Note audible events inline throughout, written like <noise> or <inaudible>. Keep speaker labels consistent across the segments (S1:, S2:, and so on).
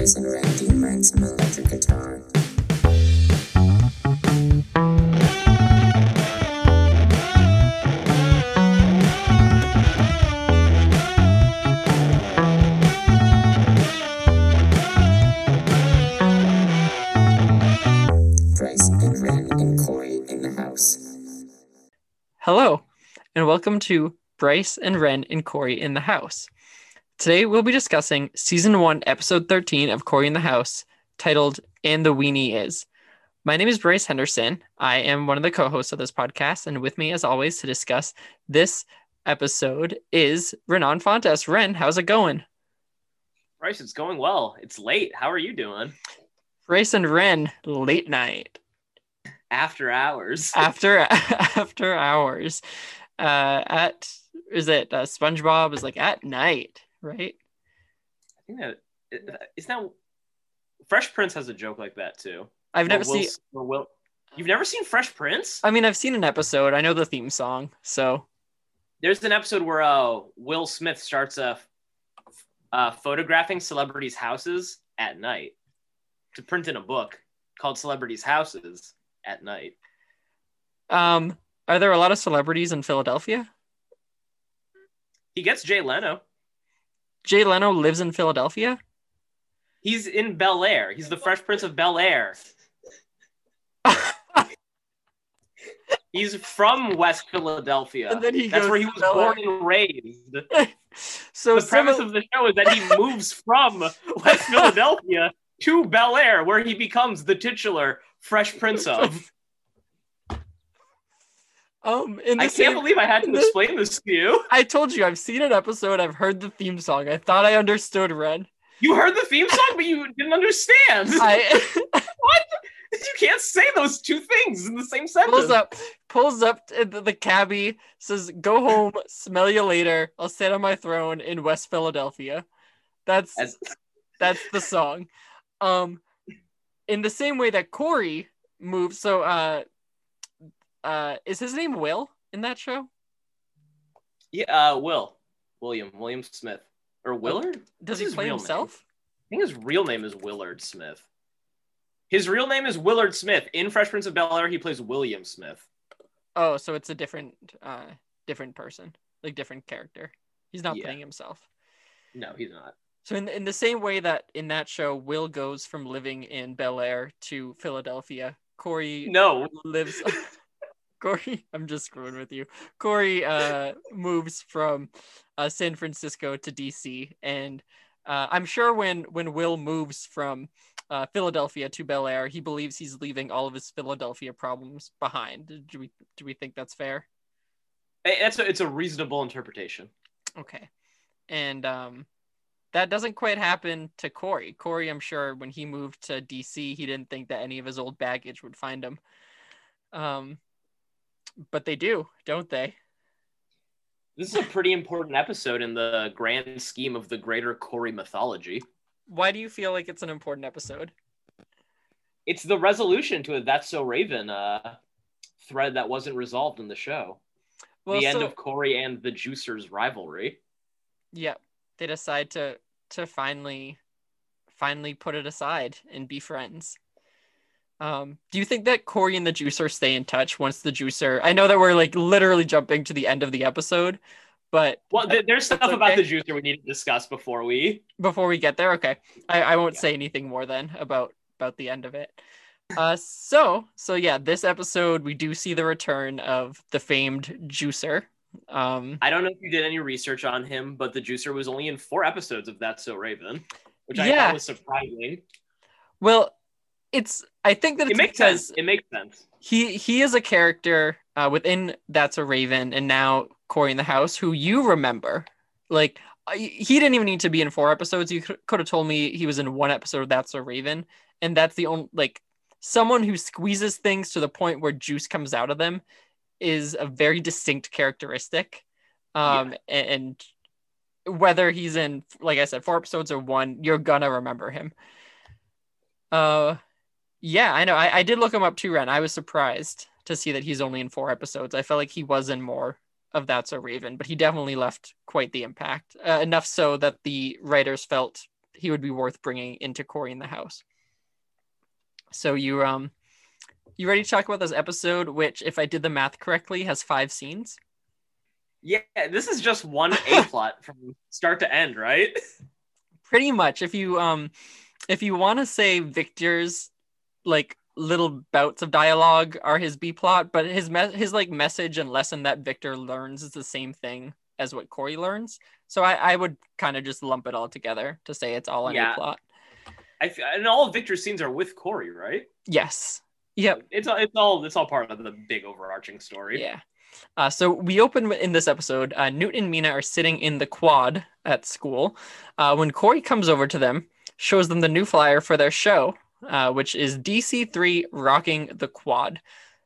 S1: Bryce and Randy learn some electric guitar. Bryce and Ren and Corey in the house.
S2: Hello, and welcome to Bryce and Ren and Corey in the House. Today we'll be discussing season one, episode 13 of Corey in the House, titled And the Weenie Is. My name is Bryce Henderson. I am one of the co hosts of this podcast, and with me, as always, to discuss this episode is Renan Fontes. Ren, how's it going?
S3: Bryce, it's going well. It's late. How are you doing?
S2: Bryce and Ren, late night.
S3: After hours. <laughs>
S2: after after hours uh at is it uh, spongebob is like at night right
S3: I think that is that Fresh Prince has a joke like that too.
S2: i've never seen
S3: Will, You've never seen Fresh Prince?
S2: i mean i've seen an episode i know the theme song so
S3: There's an episode where uh, Will Smith starts uh, uh, photographing celebrities' houses at night to print in a book called Celebrities' Houses at Night.
S2: um are there a lot of celebrities in philadelphia
S3: He gets Jay Leno.
S2: Jay leno lives in philadelphia
S3: He's in Bel Air. He's the Fresh Prince of Bel Air. <laughs> He's from West Philadelphia.
S2: And then he
S3: That's where he was born and raised. <laughs>
S2: so
S3: the premise of the show is that he <laughs> moves from West Philadelphia to Bel Air, where he becomes the titular Fresh Prince of.
S2: Um in the
S3: I
S2: same-
S3: can't believe I had to explain this to you. <laughs>
S2: i told you i've seen an episode i've heard the theme song i thought i understood ren
S3: You heard the theme song, but you didn't understand. <laughs>
S2: i <laughs>
S3: what? You can't say those two things in the same sentence.
S2: pulls up, pulls up to the, the cabbie, says, "Go home, smell you later. I'll sit on my throne in West Philadelphia." That's
S3: As-
S2: that's the song. Um, in the same way that Corey moves. So, uh, uh, is his name Will in that show?
S3: yeah, uh, Will. William. William Smith. Or Willard?
S2: Does
S3: What's
S2: he play himself?
S3: I think his real name is Willard Smith. His real name is Willard Smith. In Fresh Prince of Bel Air, he plays William Smith.
S2: Oh, so it's a different, uh, different person, like different character. He's not
S3: Yeah.
S2: playing himself.
S3: No, he's not.
S2: So in in the same way that in that show, Will goes from living in Bel Air to Philadelphia. Corey
S3: No,
S2: lives. <laughs> Corey, <laughs> I'm just screwing with you. Corey uh, moves from uh, San Francisco to DC, and uh, I'm sure when when Will moves from uh, Philadelphia to Bel Air, he believes he's leaving all of his Philadelphia problems behind. Do we do we think that's fair?
S3: Eh, that's a, it's a reasonable interpretation.
S2: Okay. And um that doesn't quite happen to Corey. Corey, I'm sure when he moved to DC, he didn't think that any of his old baggage would find him. Um but they do, don't they?
S3: This is a pretty important episode in the grand scheme of the greater Corey mythology.
S2: Why do you feel like it's an important episode?
S3: It's the resolution to a That's So Raven uh, thread that wasn't resolved in the show.
S2: Well,
S3: the end of Corey and the Juicers rivalry.
S2: yeah, they decide to to finally finally put it aside and be friends. Um, do you think that Corey and the juicer stay in touch once the juicer? I know that we're like literally jumping to the end of the episode, but
S3: Well, there's stuff
S2: That's
S3: about the Juicer we need to discuss before we.
S2: before we get there okay i, I won't
S3: Yeah.
S2: say anything more then about about the end of it uh so so yeah this episode we do see the return of the famed juicer um
S3: I don't know if you did any research on him, but the Juicer was only in four episodes of That's So Raven, which I
S2: Yeah.
S3: thought was surprising.
S2: well it's i think that
S3: It makes sense. It makes sense.
S2: he he is a character uh, within That's So Raven and now corey in the house who you remember. Like he didn't even need to be in four episodes. You could have told me he was in one episode of That's So Raven. And that's the only like someone who squeezes things to the point where juice comes out of them is a very distinct characteristic. Um a- and whether he's in like i said four episodes or one you're gonna remember him. Uh yeah, I know. I, I did look him up too, Ren. I was surprised to see that he's only in four episodes. I felt like he was in more of That's So Raven, but he definitely left quite the impact. Uh, enough so that the writers felt he would be worth bringing into Corey in the house. So you um you ready to talk about this episode, which, if I did the math correctly, has five scenes?
S3: Yeah, this is just one <laughs> A plot from start to end, right?
S2: Pretty much. If you um if you want to say Victor's like little bouts of dialogue are his B plot, but his me- his like message and lesson that Victor learns is the same thing as what Corey learns. So I, I would kind of just lump it all together to say it's all an
S3: Yeah.
S2: A plot.
S3: I f- and all of Victor's scenes are with Corey, right?
S2: Yes. Yep.
S3: It's all it's all it's all part of the big overarching story.
S2: Yeah. Uh, so we open in this episode. Uh, Newt and Mina are sitting in the quad at school uh, when Corey comes over to them, shows them the new flyer for their show, uh, which is DC3 Rocking the Quad.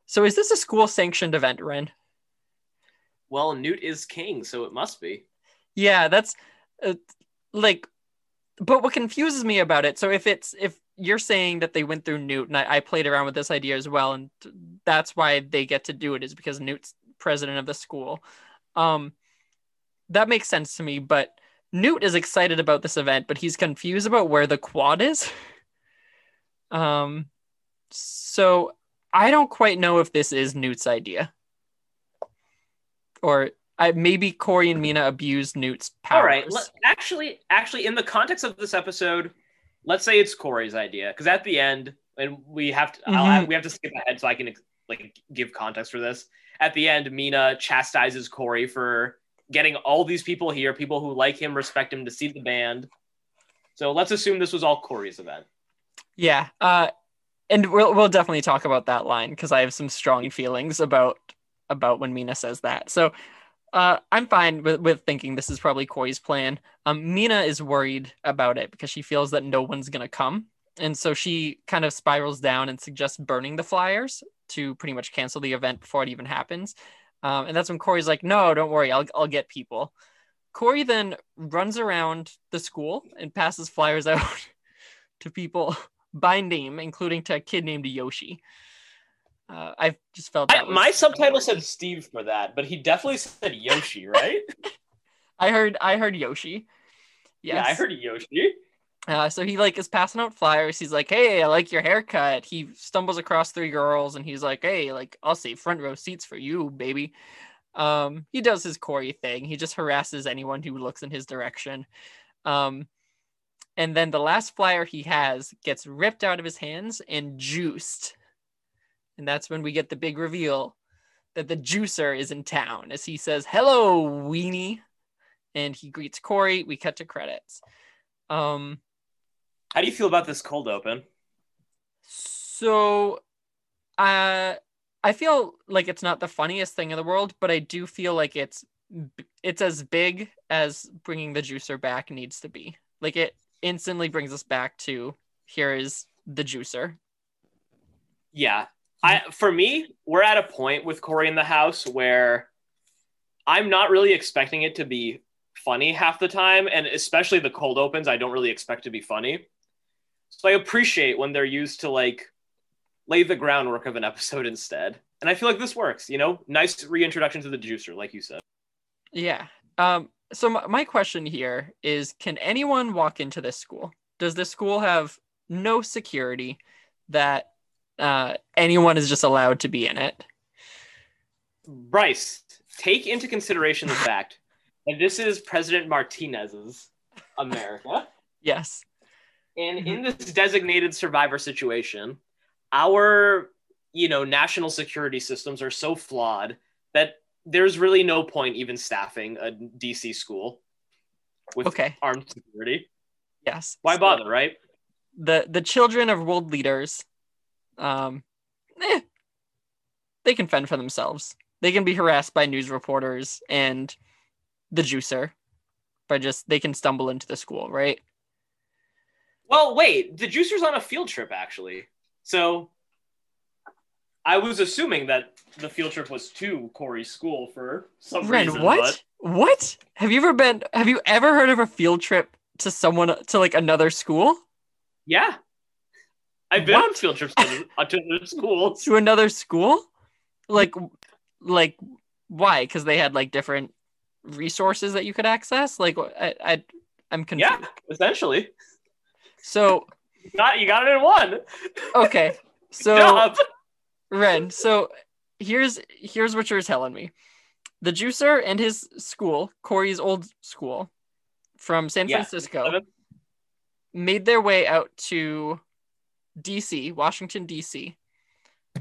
S2: So is this a school sanctioned event, Ren?
S3: Well, Newt is king, so it must be.
S2: Yeah, that's uh, like, but what confuses me about it. So if it's if you're saying that they went through Newt, and I, I played around with this idea as well, and that's why they get to do it is because Newt's president of the school. Um, that makes sense to me. But Newt is excited about this event, but he's confused about where the quad is. <laughs> Um, so I don't quite know if this is Newt's idea, or I maybe Corey and Mina abused Newt's powers.
S3: All right. Let, actually, actually, in the context of this episode, let's say it's Corey's idea, because at the end, and we have to, I'll
S2: Mhm.
S3: have, we have to skip ahead so I can like give context for this. At the end, Mina chastises Corey for getting all these people here, people who like him, respect him, to see the band. So let's assume this was all Corey's event.
S2: Yeah. Uh, and we'll we'll definitely talk about that line because I have some strong feelings about about when Mina says that. So uh, I'm fine with, with thinking this is probably Corey's plan. Um, Mina is worried about it because she feels that no one's gonna come, and so she kind of spirals down and suggests burning the flyers to pretty much cancel the event before it even happens. Um, and that's when Corey's like, "No, don't worry, I'll I'll get people." Corey then runs around the school and passes flyers <laughs> out to people by name, including to a kid named Yoshi. Uh, I just felt
S3: I, my subtitle said Steve for that, but he definitely said Yoshi, right? <laughs>
S2: I heard I heard Yoshi. Yes.
S3: Yeah, I heard Yoshi.
S2: Uh, so he like is passing out flyers. He's like, "Hey, I like your haircut." He stumbles across three girls, and he's like, "Hey, like I'll save front row seats for you, baby." Um, he does his Corey thing. He just harasses anyone who looks in his direction. Um, and then the last flyer he has gets ripped out of his hands and juiced, and that's when we get the big reveal that the juicer is in town. As he says, "Hello, weenie," and he greets Corey. We cut to credits. Um,
S3: How do you feel about this cold open?
S2: so, uh, I feel like it's not the funniest thing in the world, but I do feel like it's it's as big as bringing the juicer back needs to be. Like it instantly brings us back to here is the juicer.
S3: Yeah. I for me, we're at a point with Corey in the house where I'm not really expecting it to be funny half the time, and especially the cold opens, I don't really expect to be funny. So I appreciate when they're used to like lay the groundwork of an episode instead. And I feel like this works, you know? Nice reintroduction to the juicer, like you said.
S2: Yeah. Um. So my, my question here is: Can anyone walk into this school? Does this school have no security that uh, anyone is just allowed to be in it?
S3: Bryce, take into consideration the <laughs> fact that this is President Martinez's America. <laughs>
S2: Yes.
S3: And in this designated survivor situation, our you know national security systems are so flawed that there's really no point even staffing a DC school with
S2: Okay.
S3: armed security.
S2: Yes.
S3: Why
S2: So-
S3: bother, right?
S2: the the children of world leaders um eh, they can fend for themselves they can be harassed by news reporters and the juicer by just they can stumble into the school right
S3: Well, wait, the juicer's on a field trip actually. So I was assuming that the field trip was to Corey's school for some
S2: Ren,
S3: reason.
S2: what what have you ever been have you ever heard of a field trip to someone to like another school
S3: yeah. I've been on field trips to, another uh, <laughs> school.
S2: to another school like like why because they had like different resources that you could access like i, I i'm confused
S3: Yeah, essentially.
S2: So
S3: You got, you got it in one.
S2: okay. <laughs> So
S3: Job.
S2: Ren, so here's here's what you're telling me. The juicer and his school, Corey's old school from San
S3: Yeah,
S2: Francisco, made their way out to DC, Washington DC.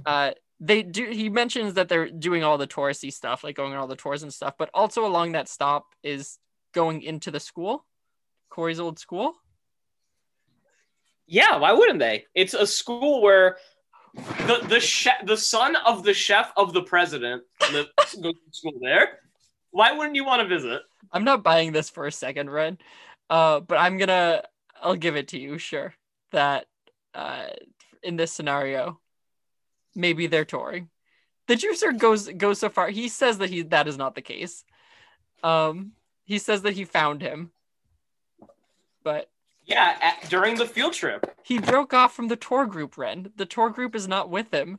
S2: Uh they do he mentions that they're doing all the touristy stuff, like going on all the tours and stuff, but also along that stop is going into the school, Corey's old school.
S3: Yeah, why wouldn't they? It's a school where the the chef, the son of the chef of the president lives goes to school there. Why wouldn't you want to visit?
S2: I'm not buying this for a second, Ren. Uh, but I'm gonna I'll give it to you, sure. That uh in this scenario, maybe they're touring. The juicer goes goes so far. He says that he that is not the case. Um he says that he found him. But
S3: Yeah, at, during the field trip.
S2: he broke off from the tour group, Ren. The tour group is not with him.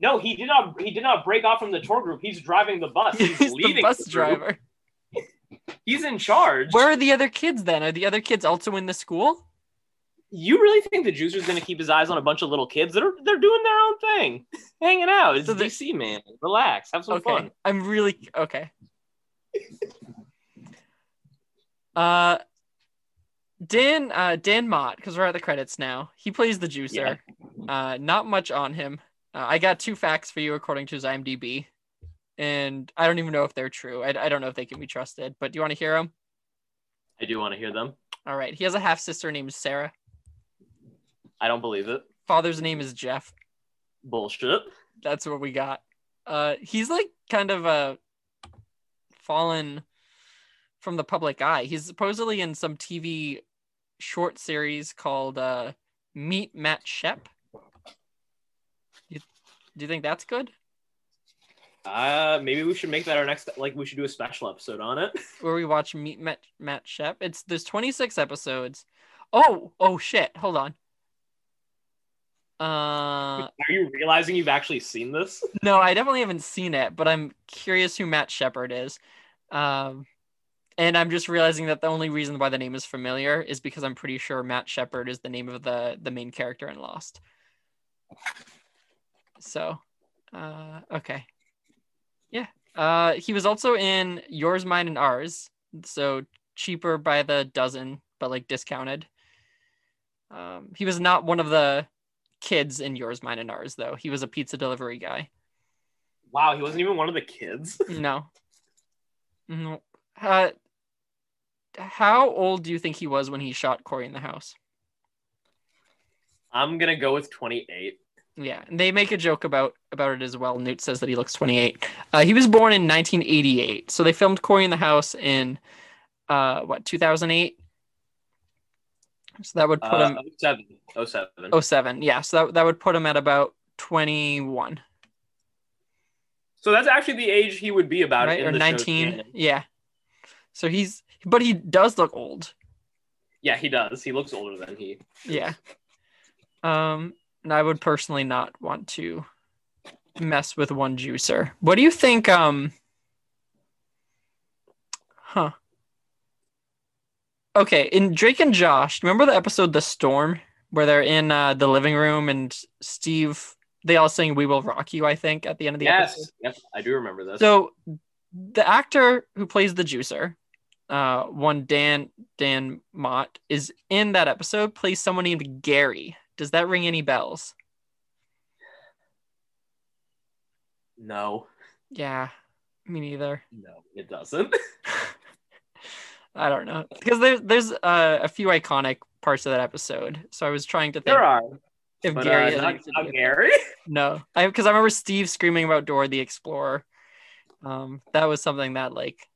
S3: No, he did not. He did not break off from the tour group. He's driving the bus. He's, <laughs>
S2: He's the bus
S3: group.
S2: driver. <laughs>
S3: He's in charge.
S2: Where are the other kids then? Are the other kids also in the school?
S3: you really think the juicer's going to keep his eyes on a bunch of little kids that are they're doing their own thing, hanging out? It's
S2: So they-
S3: DC, man. Relax, have some
S2: okay.
S3: fun.
S2: I'm really okay. <laughs> uh Dan uh Dan Mott, because we're at the credits now. He plays the juicer. Uh not much on him. Uh, I got two facts for you according to his IMDb. And I don't even know if they're true. I, I don't know if they can be trusted, but do you want to hear them?
S3: I do want to hear them.
S2: All right. He has a half sister named Sarah.
S3: I don't believe it.
S2: Father's name is Jeff.
S3: Bullshit.
S2: That's what we got. Uh, he's like kind of a fallen from the public eye. He's supposedly in some TV short series called uh, Meet Matt Shep. You, do you think that's good?
S3: Uh, maybe we should make that our next. Like, we should do a special episode on it. <laughs>
S2: Where we watch Meet Matt Matt Shep. It's there's 26 episodes. Oh oh shit! Hold on. Uh,
S3: Are you realizing you've actually seen this?
S2: No, I definitely haven't seen it, but I'm curious who Matt Shepard is. Um, and I'm just realizing that the only reason why the name is familiar is because I'm pretty sure Matt Shepard is the name of the the main character in Lost. So, uh, okay, yeah. Uh, he was also in Yours, Mine, and Ours. So cheaper by the dozen, but like discounted. Um, he was not one of the kids in Yours, Mine, and Ours, though. He was a pizza delivery guy.
S3: Wow, he wasn't even one of the kids.
S2: No. <laughs> No. Uh, how old do you think he was when he shot Corey in the house?
S3: I'm gonna go with 28.
S2: Yeah, and they make a joke about about it as well. Newt says that he looks 28. Uh, he was born in 1988, so they filmed Corey in the house in uh what 2008. So that would put
S3: Uh,
S2: him
S3: 07. 07.
S2: 07. Yeah, so that, that would put him at about 21,
S3: So that's actually the age he would be about
S2: right?
S3: in
S2: Or
S3: the show's
S2: 19.
S3: canon.
S2: Yeah. So he's but he does look old.
S3: Yeah, he does. He looks older than he.
S2: Yeah. Um, and I would personally not want to mess with one juicer. What do you think? Um, huh. Okay, in Drake and Josh, remember the episode The Storm where they're in uh, the living room and Steve, they all sing "We Will Rock You." I think at the end of the episode.
S3: Yes, yes, I do remember this.
S2: So the actor who plays the juicer, uh, one Dan Dan Mott, is in that episode. Plays someone named Gary. Does that ring any bells?
S3: no,
S2: Yeah, me neither.
S3: no, it doesn't. <laughs> <laughs>
S2: I don't know because there's there's uh, a few iconic parts of that episode. So I was trying to think
S3: there are,
S2: if
S3: but
S2: Gary
S3: uh, not,
S2: anything to do
S3: not. Gary. <laughs>
S2: No, I because I remember Steve screaming about Dora the Explorer. Um, that was something that like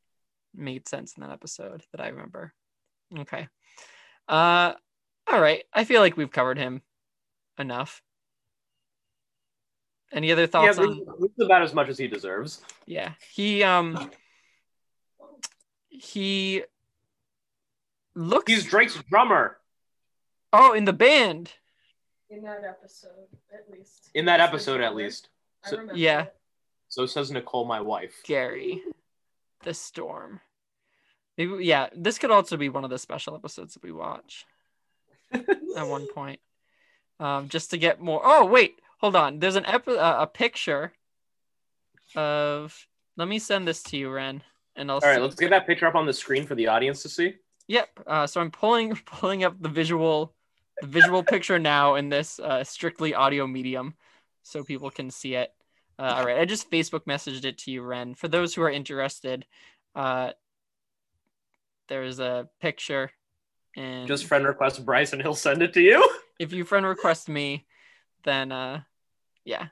S2: made sense in that episode that I remember. Okay. Uh, all right. I feel like we've covered him enough. Any other thoughts
S3: this,
S2: on?
S3: this is about as much as he deserves.
S2: Yeah, he um he looks.
S3: He's Drake's drummer
S2: oh in the band.
S4: In that episode, at least.
S3: in that episode, at least. So-
S2: Yeah.
S3: So says Nicole, my wife.
S2: Gary, the storm. Maybe yeah. This could also be one of the special episodes that we watch. <laughs> at one point, um, just to get more. Oh wait, hold on. There's an epi- uh, a picture of. Let me send this to you, Ren, and I'll.
S3: All right, let's get that picture up on the screen for the audience to see.
S2: Yep. Uh, so I'm pulling <laughs> pulling up the visual the visual picture now in this uh, strictly audio medium, so people can see it. Uh, all right, I just Facebook messaged it to you, Ren. For those who are interested, uh, there's a picture, and
S3: Just friend request Bryce and he'll send it to you. <laughs>
S2: if you friend request me, then uh, yeah,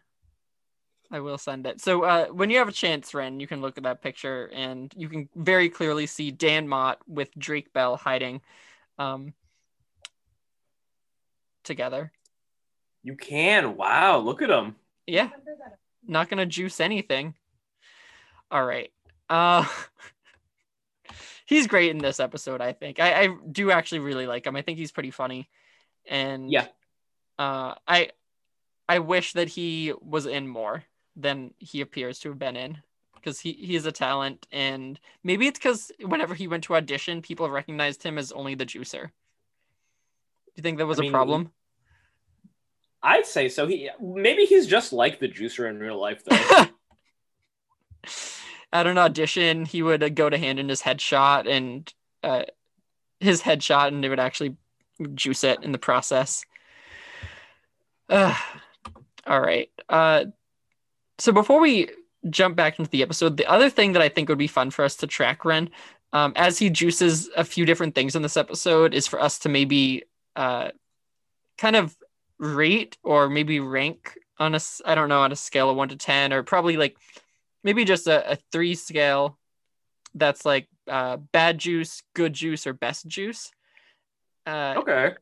S2: I will send it. So uh, when you have a chance, Ren, you can look at that picture and you can very clearly see Dan Mott with Drake Bell hiding, um, together.
S3: You can. Wow, look at him.
S2: Yeah, not gonna juice anything. All right. Uh, <laughs> he's great in this episode. I think I, I do actually really like him. I think he's pretty funny, and
S3: Yeah.
S2: uh, I I wish that he was in more than he appears to have been in because he he's a talent, and maybe it's because whenever he went to audition, people recognized him as only the juicer. Do you think that was
S3: I
S2: a
S3: mean,
S2: problem?
S3: I'd say so. He maybe he's just like the juicer in real life though. <laughs>
S2: at an audition, he would uh, go to hand in his headshot and uh, his headshot, and they would actually juice it in the process. Uh, all right. Uh, so before we jump back into the episode, the other thing that I think would be fun for us to track Ren, um, as he juices a few different things in this episode, is for us to maybe uh, kind of rate or maybe rank on a I don't know on a scale of one to ten, or probably like maybe just a, a three scale that's like uh, bad juice, good juice, or best juice. Uh,
S3: okay.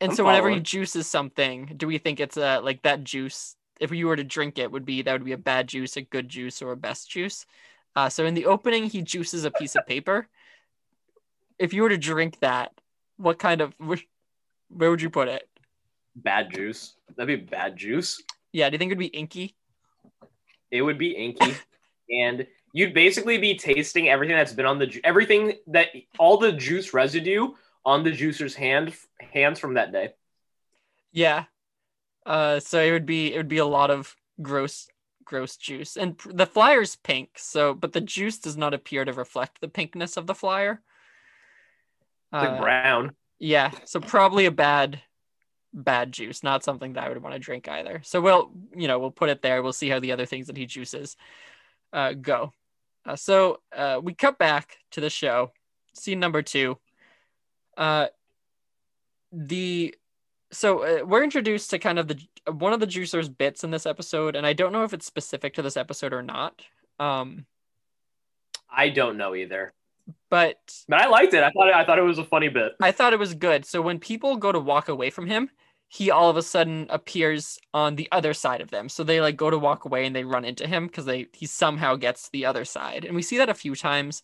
S2: and
S3: I'm
S2: so whenever he juices something, do we think it's uh, like that juice? If you were to drink it, would be that would be a bad juice, a good juice, or a best juice. Uh, so in the opening, he juices a piece of paper. If you were to drink that, what kind of where would you put it?
S3: Bad juice. That'd be bad juice.
S2: Yeah, do you think it'd be inky?
S3: It would be inky, <laughs> and you'd basically be tasting everything that's been on the ju- everything that all the juice residue on the juicer's hand hands from that day.
S2: Yeah. Uh, so it would be it would be a lot of gross gross juice, and pr- the flyer's pink. So, but the juice does not appear to reflect the pinkness of the flyer.
S3: It's like
S2: Uh,
S3: brown.
S2: yeah, so probably a bad bad juice, not something that I would want to drink either. So we'll you know we'll put it there. We'll see how the other things that he juices uh, go. Uh, so uh, we cut back to the show, scene number two. Uh, the so uh, we're introduced to kind of the one of the juicer's bits in this episode, and I don't know if it's specific to this episode or not. Um,
S3: I don't know either,
S2: but
S3: but I liked it. I thought I thought it was a funny bit.
S2: I thought it was good. So when people go to walk away from him, he all of a sudden appears on the other side of them. So they like go to walk away and they run into him because they he somehow gets to the other side. And we see that a few times.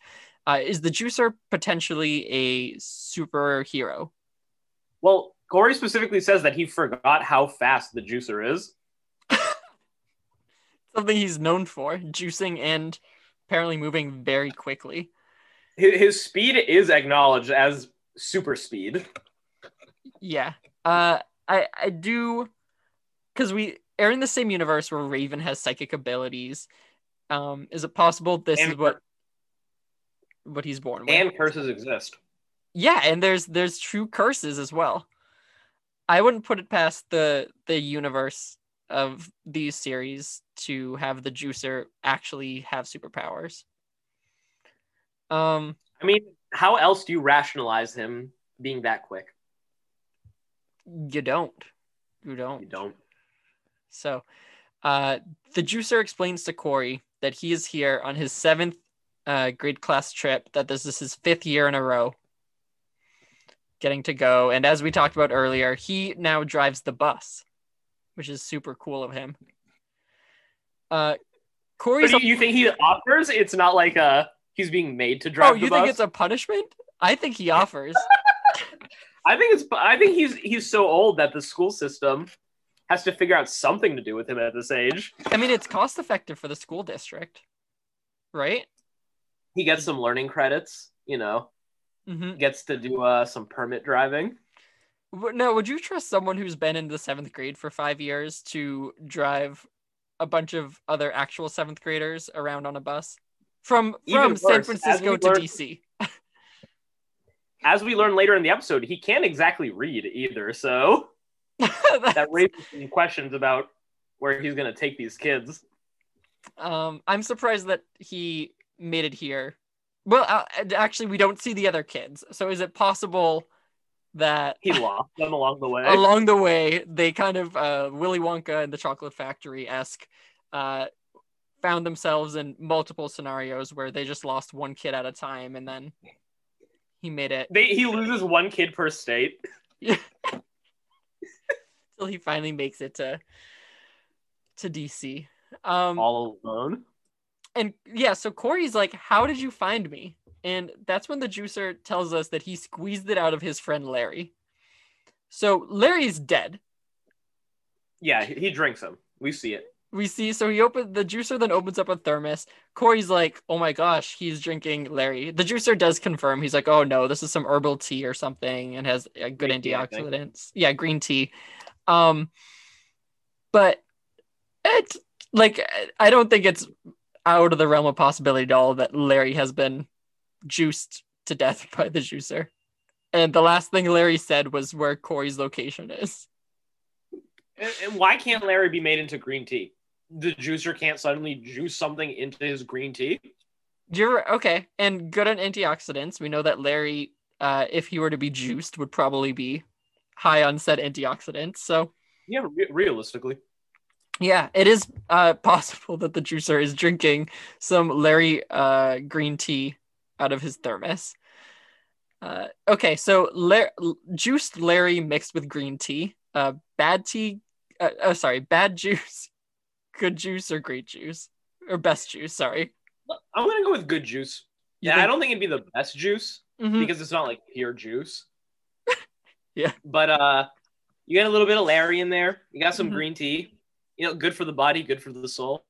S2: Uh, is the juicer potentially a superhero?
S3: Well, Corey specifically says that he forgot how fast the juicer is. <laughs>
S2: Something he's known for, juicing and apparently moving very quickly.
S3: His, his speed is acknowledged as super speed.
S2: Yeah. Uh I I do cuz we are in the same universe where Raven has psychic abilities. Um is it possible this
S3: And-
S2: is what what he's born with?
S3: And curses exist.
S2: yeah, and there's there's true curses as well. I wouldn't put it past the the universe of these series to have the juicer actually have superpowers. Um
S3: I mean, how else do you rationalize him being that quick?
S2: You don't. You don't.
S3: You don't.
S2: So, uh, the juicer explains to Corey that he is here on his seventh uh, grade class trip, that this is his fifth year in a row getting to go. And as we talked about earlier, he now drives the bus, which is super cool of him. Uh,
S3: But
S2: Corey's.
S3: you,
S2: a-
S3: you think he offers? It's not like uh he's being made to drive
S2: oh, you
S3: bus.
S2: think it's a punishment? I think he offers. <laughs>
S3: I think it's. I think he's he's so old that the school system has to figure out something to do with him at this age.
S2: I mean, it's cost effective for the school district, right?
S3: He gets some learning credits. You know,
S2: hmm
S3: gets to do uh, some permit driving.
S2: Now, would you trust someone who's been in the seventh grade for five years to drive a bunch of other actual seventh graders around on a bus from
S3: Even
S2: from San
S3: worse, as
S2: Francisco to
S3: learned-
S2: DC? <laughs>
S3: As we learn later in the episode, he can't exactly read either, so <laughs> that raises some questions about where he's going to take these kids.
S2: um, I'm surprised that he made it here. Well, uh, actually, we don't see the other kids. So, is it possible that
S3: He lost them along the way.
S2: along the way they kind of uh, Willy Wonka and the Chocolate Factory esque uh, found themselves in multiple scenarios where they just lost one kid at a time, and then he made it
S3: They, he loses one kid per state. <laughs> <laughs>
S2: till he finally makes it to to DC. Um,
S3: all alone.
S2: and yeah, so Corey's like, "How did you find me?" And that's when the juicer tells us that he squeezed it out of his friend Larry. So Larry's dead.
S3: Yeah, he drinks him. We see it.
S2: We see so he opened the juicer then opens up a thermos. Corey's like oh my gosh he's drinking larry. The juicer does confirm. He's like oh no this is some herbal tea or something and has uh, good
S3: Green tea,
S2: antioxidants. Yeah green tea. Um but it's like i don't think it's out of the realm of possibility at all that larry has been juiced to death <laughs> by the juicer. And the last thing larry said was where corey's location is.
S3: And why can't Larry be made into green tea? The juicer can't suddenly juice something into his green tea.
S2: You're okay, and good on antioxidants. We know that Larry, uh, if he were to be juiced, would probably be high on said antioxidants. So
S3: Yeah, re- realistically.
S2: yeah, it is uh, <laughs> possible that the juicer is drinking some Larry uh, green tea out of his thermos. Uh, okay, so La- juiced Larry mixed with green tea. Uh, bad tea. Uh, oh, sorry, bad <laughs> juice. Good juice or great juice or best juice. Sorry.
S3: I'm gonna go with good juice.
S2: You
S3: yeah,
S2: think-
S3: I don't think it'd be the best juice
S2: Mhm.
S3: because it's not like pure juice. <laughs>
S2: Yeah.
S3: But uh you got a little bit of Larry in there. You got some
S2: Mhm.
S3: green tea. You know, good for the body, good for the soul.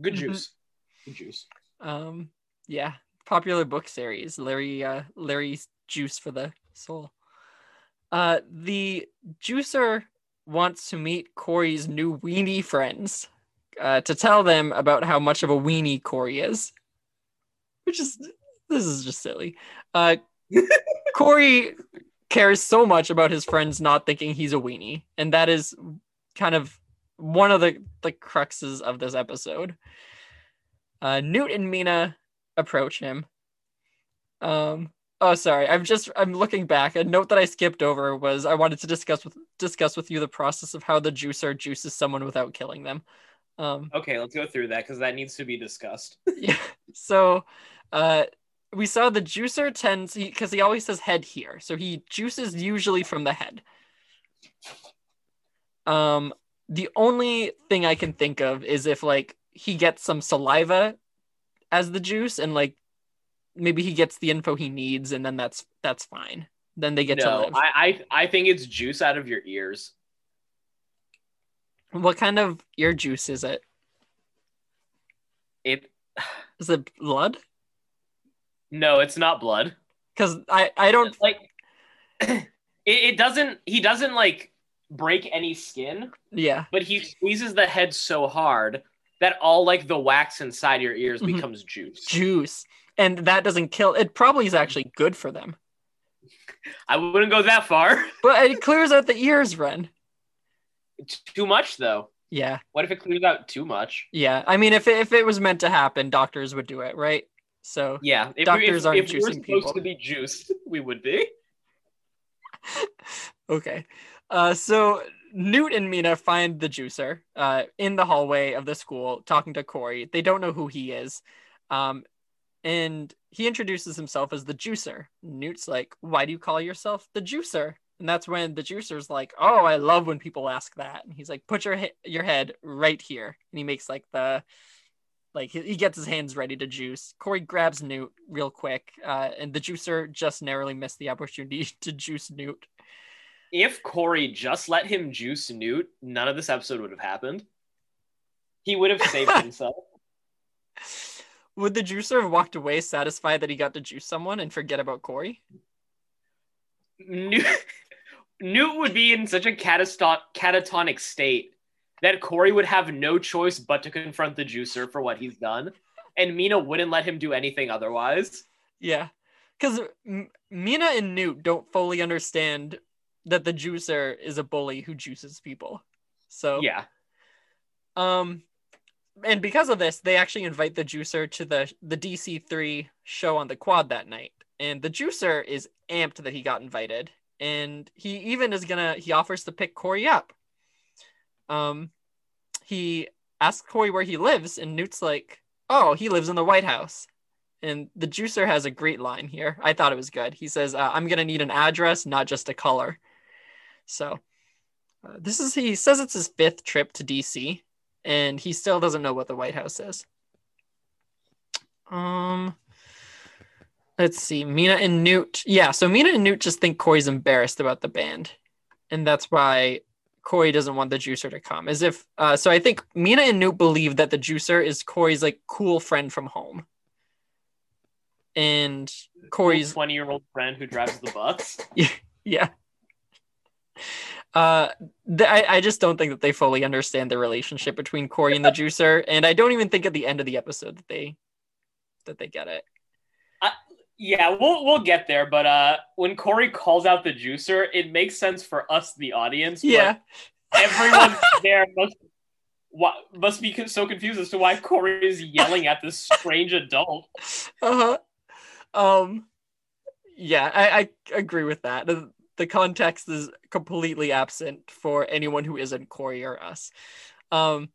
S3: Good
S2: Mhm.
S3: juice. Good juice.
S2: Um, yeah, popular book series. Larry, uh, Larry's juice for the soul. Uh, the juicer wants to meet Corey's new weenie friends, uh, to tell them about how much of a weenie Corey is, which is this is just silly. Uh, <laughs> Corey cares so much about his friends not thinking he's a weenie, and that is kind of one of the the cruxes of this episode. Uh, Newt and Mina approach him. Um, oh, sorry. I'm just I'm looking back. A note that I skipped over was I wanted to discuss with discuss with you the process of how the juicer juices someone without killing them. Um,
S3: Okay, let's go through that because that needs to be discussed. <laughs>
S2: yeah. So, uh, we saw the juicer tends because he, always says head here, so he juices usually from the head. Um, the only thing I can think of is if like he gets some saliva as the juice, and like maybe he gets the info he needs, and then that's that's fine. Then they get to live.
S3: I, I I think it's juice out of your ears.
S2: What kind of ear juice is it?
S3: It
S2: Is it blood?
S3: no, it's not blood.
S2: Because I I don't
S3: like <clears throat> it, it doesn't he doesn't like break any skin
S2: yeah
S3: but he squeezes the head so hard that all like the wax inside your ears
S2: Mhm.
S3: becomes juice
S2: juice, and that doesn't kill. It probably is actually good for them. <laughs>
S3: i wouldn't go that far
S2: But it clears out the ears, Ren.
S3: Too much though
S2: Yeah,
S3: what if it clears out too much
S2: yeah. I mean, if it, if it was meant to happen, doctors would do it, right? So
S3: yeah if,
S2: Doctors
S3: we, if,
S2: aren't
S3: if we were supposed
S2: people.
S3: to be juiced we would be <laughs>
S2: okay. Uh, so Newt and Mina find the juicer uh, in the hallway of the school talking to Corey. They don't know who he is. Um, and he introduces himself as the juicer. Newt's like, Why do you call yourself the juicer? And that's when the juicer's like, Oh, I love when people ask that. And he's like, Put your, he- your head right here. And he makes like the, like he gets his hands ready to juice. Corey grabs Newt real quick, uh, and the juicer just narrowly missed the opportunity <laughs> to juice Newt.
S3: if corey just let him juice newt none of this episode would have happened he would have saved <laughs> himself
S2: Would the juicer have walked away satisfied that he got to juice someone and forget about Corey?
S3: Newt, Newt would be in such a catatonic state that Corey would have no choice but to confront the juicer for what he's done, and Mina wouldn't let him do anything otherwise.
S2: Yeah, because Mina and Newt don't fully understand that the juicer is a bully who juices people. So
S3: Yeah.
S2: Um, and because of this, they actually invite the juicer to the the DC three show on the quad that night, and the juicer is amped that he got invited, and he even is gonna he offers to pick Corey up. Um, he asks Corey where he lives, and Newt's like, "Oh, he lives in the White House." And the juicer has a great line here. I thought it was good. He says, uh, "I'm gonna need an address, not just a color." So uh, this is he says it's his fifth trip to DC, and he still doesn't know what the White House is. Um, let's see, Mina and Newt. Yeah, so Mina and Newt just think Corey's embarrassed about the band, and that's why Corey doesn't want the juicer to come. As if, uh, so I think Mina and Newt believe that the juicer is Corey's like cool friend from home, and Corey's
S3: twenty-year-old friend who drives the bus. <laughs>
S2: yeah. Uh, th- I, I just don't think that they fully understand the relationship between Corey and the juicer, and I don't even think at the end of the episode that they that they get it.
S3: Yeah, we'll we'll get there, but uh, when Corey calls out the juicer, it makes sense for us, the audience.
S2: Yeah,
S3: everyone <laughs> there must must be so confused as to why Corey is yelling at this strange adult.
S2: uh-huh. Um, yeah, I, I agree with that. The, the context is completely absent for anyone who isn't Corey or us. Um,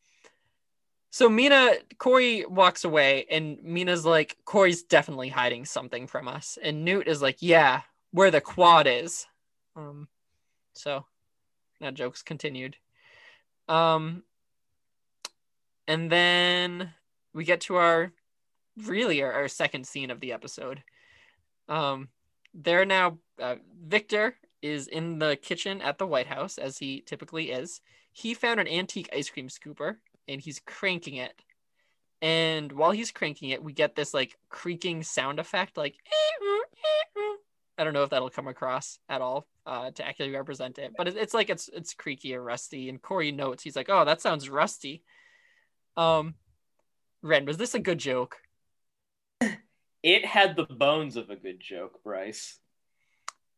S2: so Mina, Corey walks away, and Mina's like, Corey's definitely hiding something from us, and Newt is like, yeah, where the quad is. Um, so that joke's continued. Um, and then we get to our really our, our second scene of the episode. Um, they're now uh, Victor is in the kitchen at the White House as he typically is. He found an antique ice cream scooper and he's cranking it. And while he's cranking it, we get this like creaking sound effect, like I don't know if that'll come across at all uh, to accurately represent it, but it, it's like it's it's creaky or rusty. And Corey notes he's like, "Oh, that sounds rusty." Um, Ren, was this a good joke?
S3: It had the bones of a good joke, Bryce.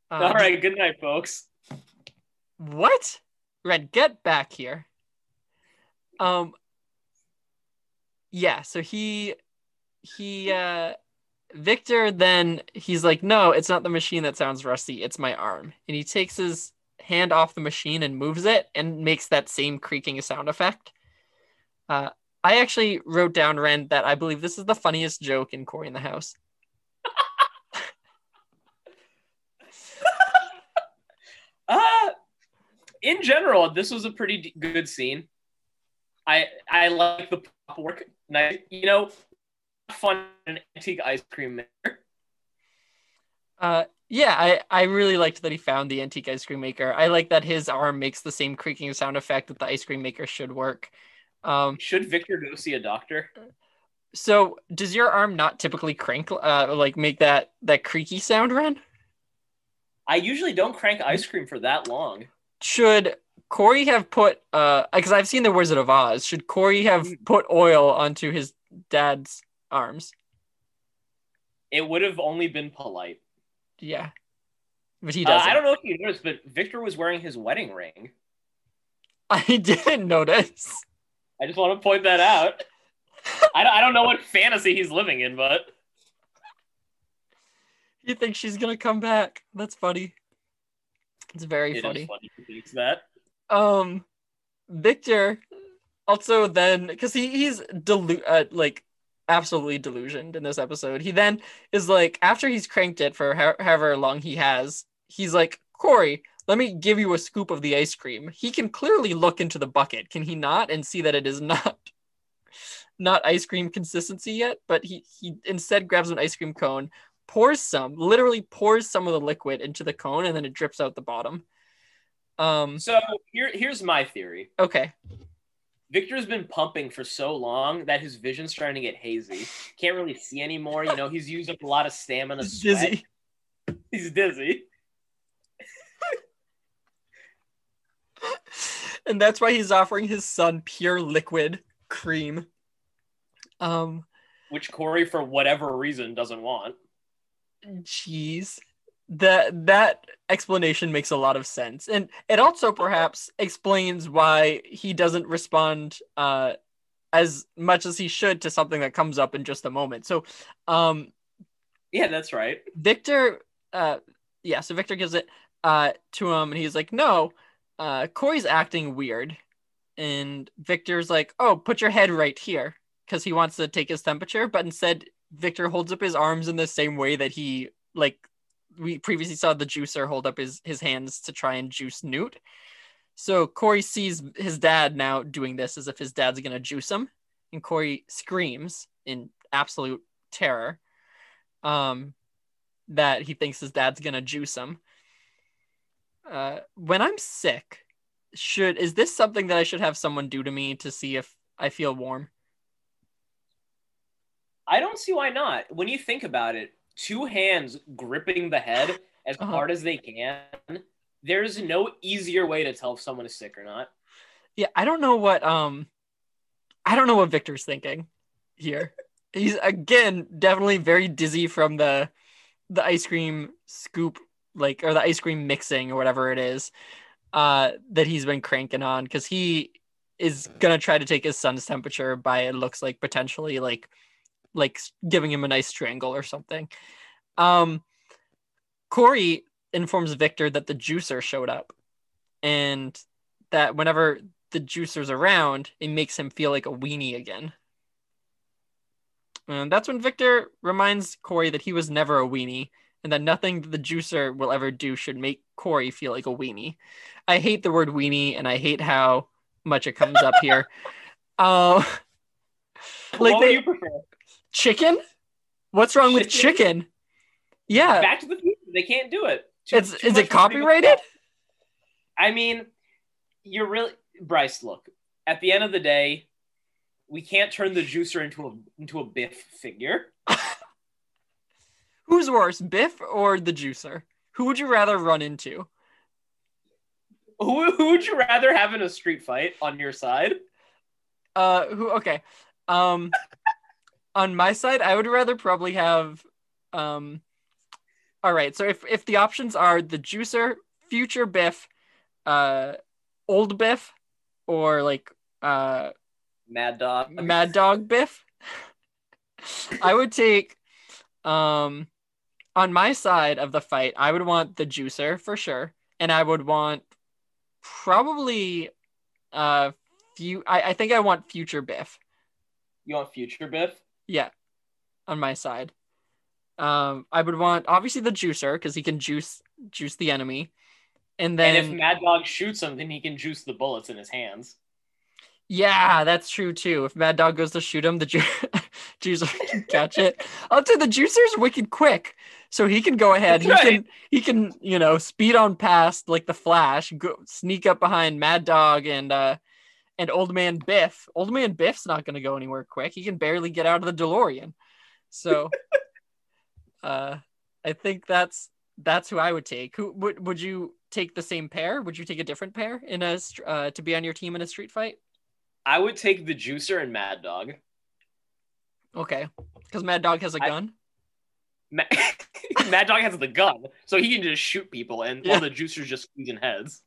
S2: Um,
S3: All right, good night, folks.
S2: What? Red, get back here. Um Yeah, so he he uh Victor then he's like, "No, it's not the machine that sounds rusty, it's my arm." And he takes his hand off the machine and moves it and makes that same creaking sound effect. Uh I actually wrote down Ren that I believe this is the funniest joke in Corey in the House. <laughs>
S3: Uh in general, this was a pretty good scene. I I like the pop work. Nice, you know, fun an antique ice cream maker.
S2: Uh, yeah, I, I really liked that he found the antique ice cream maker. I like that his arm makes the same creaking sound effect that the ice cream maker should work. Um,
S3: Should Victor go see a doctor?
S2: so does your arm not typically crank, uh, like make that that creaky sound, Ren?
S3: I usually don't crank ice cream for that long.
S2: Should Corey have put, uh, because I've seen the Wizard of Oz. Should Corey have put oil onto his dad's arms?
S3: It would have only been polite.
S2: Yeah, but he
S3: Uh,
S2: doesn't.
S3: I don't know if you noticed, but Victor was wearing his wedding ring. <laughs>
S2: I didn't notice.
S3: I just want to point that out. I don't, I don't know what fantasy he's living in, but
S2: You think she's gonna come back? That's funny. It's very
S3: it
S2: funny.
S3: funny he thinks that.
S2: Um victor also then because he he's delu- uh, like absolutely delusioned in this episode. He then is like after he's cranked it for ho- however long he has he's like corey let me give you a scoop of the ice cream. He can clearly look into the bucket can he not and see that it is <laughs> not not ice cream consistency yet? But he he instead grabs an ice cream cone pours some literally pours some of the liquid into the cone and then it drips out the bottom um
S3: So here, here's my theory.
S2: okay
S3: Victor's been pumping for so long that his vision's starting to get hazy. Can't really see anymore. You know, he's used up a lot of stamina.
S2: He's dizzy.
S3: He's dizzy.
S2: and that's why he's offering his son pure liquid cream. Um,
S3: Which Corey, for whatever reason, doesn't want.
S2: jeez, that that explanation makes a lot of sense, and it also perhaps explains why he doesn't respond uh as much as he should to something that comes up in just a moment. So, um,
S3: Yeah, that's right.
S2: Victor, uh, yeah, so Victor gives it uh to him, and he's like, "No, uh, Corey's acting weird," and Victor's like, "Oh, put your head right here," because he wants to take his temperature, but instead Victor holds up his arms in the same way that he like we previously saw the juicer hold up his his hands to try and juice Newt. So Corey sees his dad now doing this as if his dad's gonna juice him, and Corey screams in absolute terror um, that he thinks his dad's gonna juice him. Uh, when I'm sick, should is this something that I should have someone do to me to see if I feel warm?
S3: I don't see why not. When you think about it, two hands gripping the head as
S2: Uh-huh.
S3: hard as they can, there's no easier way to tell if someone is sick or not.
S2: Yeah, I don't know what um, I don't know what Victor's thinking here. He's again definitely very dizzy from the the ice cream scoop, like or the ice cream mixing or whatever it is, uh, that he's been cranking on because he is gonna try to take his son's temperature by it looks like potentially like like giving him a nice strangle or something. Um, Corey informs Victor that the juicer showed up, and that whenever the juicer's around, it makes him feel like a weenie again. And that's when Victor reminds Corey that he was never a weenie and that nothing the juicer will ever do should make Corey feel like a weenie. I hate the word weenie and I hate how much it comes up here. <laughs> Uh, like
S3: what
S2: they-
S3: you prefer?
S2: Chicken? What's wrong with
S3: Chicken?
S2: chicken? Yeah,
S3: Back to the Future. They can't do it. Too-
S2: it's
S3: too
S2: is it copyrighted?
S3: I mean, you're really Bryce. Look, at the end of the day, we can't turn the juicer into a into a Biff figure. <laughs>
S2: Who's worse, Biff or the juicer? Who would you rather run into?
S3: Who, who would you rather have in a street fight on your side?
S2: Uh, who? Okay. Um, on my side, I would rather probably have. Um, all right. So if if the options are the juicer, future Biff, uh, old Biff, or like uh,
S3: Mad Dog.
S2: Mad Dog Biff, <laughs> I would take. Um, on my side of the fight, I would want the juicer for sure, and I would want probably uh few. I, I think I want future Biff.
S3: You want future Biff?
S2: Yeah, on my side. Um, I would want obviously the juicer because he can juice juice the enemy, and then
S3: and if Mad Dog shoots him, then he can juice the bullets in his hands.
S2: yeah, that's true too. If Mad Dog goes to shoot him, the ju- <laughs> juicer can catch it. I'll tell you, the juicer's wicked quick, so he can go ahead.
S3: That's
S2: he
S3: right.
S2: can he can you know speed on past like the Flash, go sneak up behind Mad Dog and uh and Old Man Biff. Old Man Biff's not going to go anywhere quick. He can barely get out of the DeLorean. So, <laughs> uh, I think that's that's who I would take. Who would would you take the same pair? Would you take a different pair in a uh, to be on your team in a street fight?
S3: I would take the juicer and Mad Dog.
S2: Okay, because Mad Dog has a
S3: I-
S2: gun.
S3: Ma- <laughs> Mad Dog has the gun, so he can just shoot people, and
S2: Yeah.
S3: while the juicer's just squeezing heads.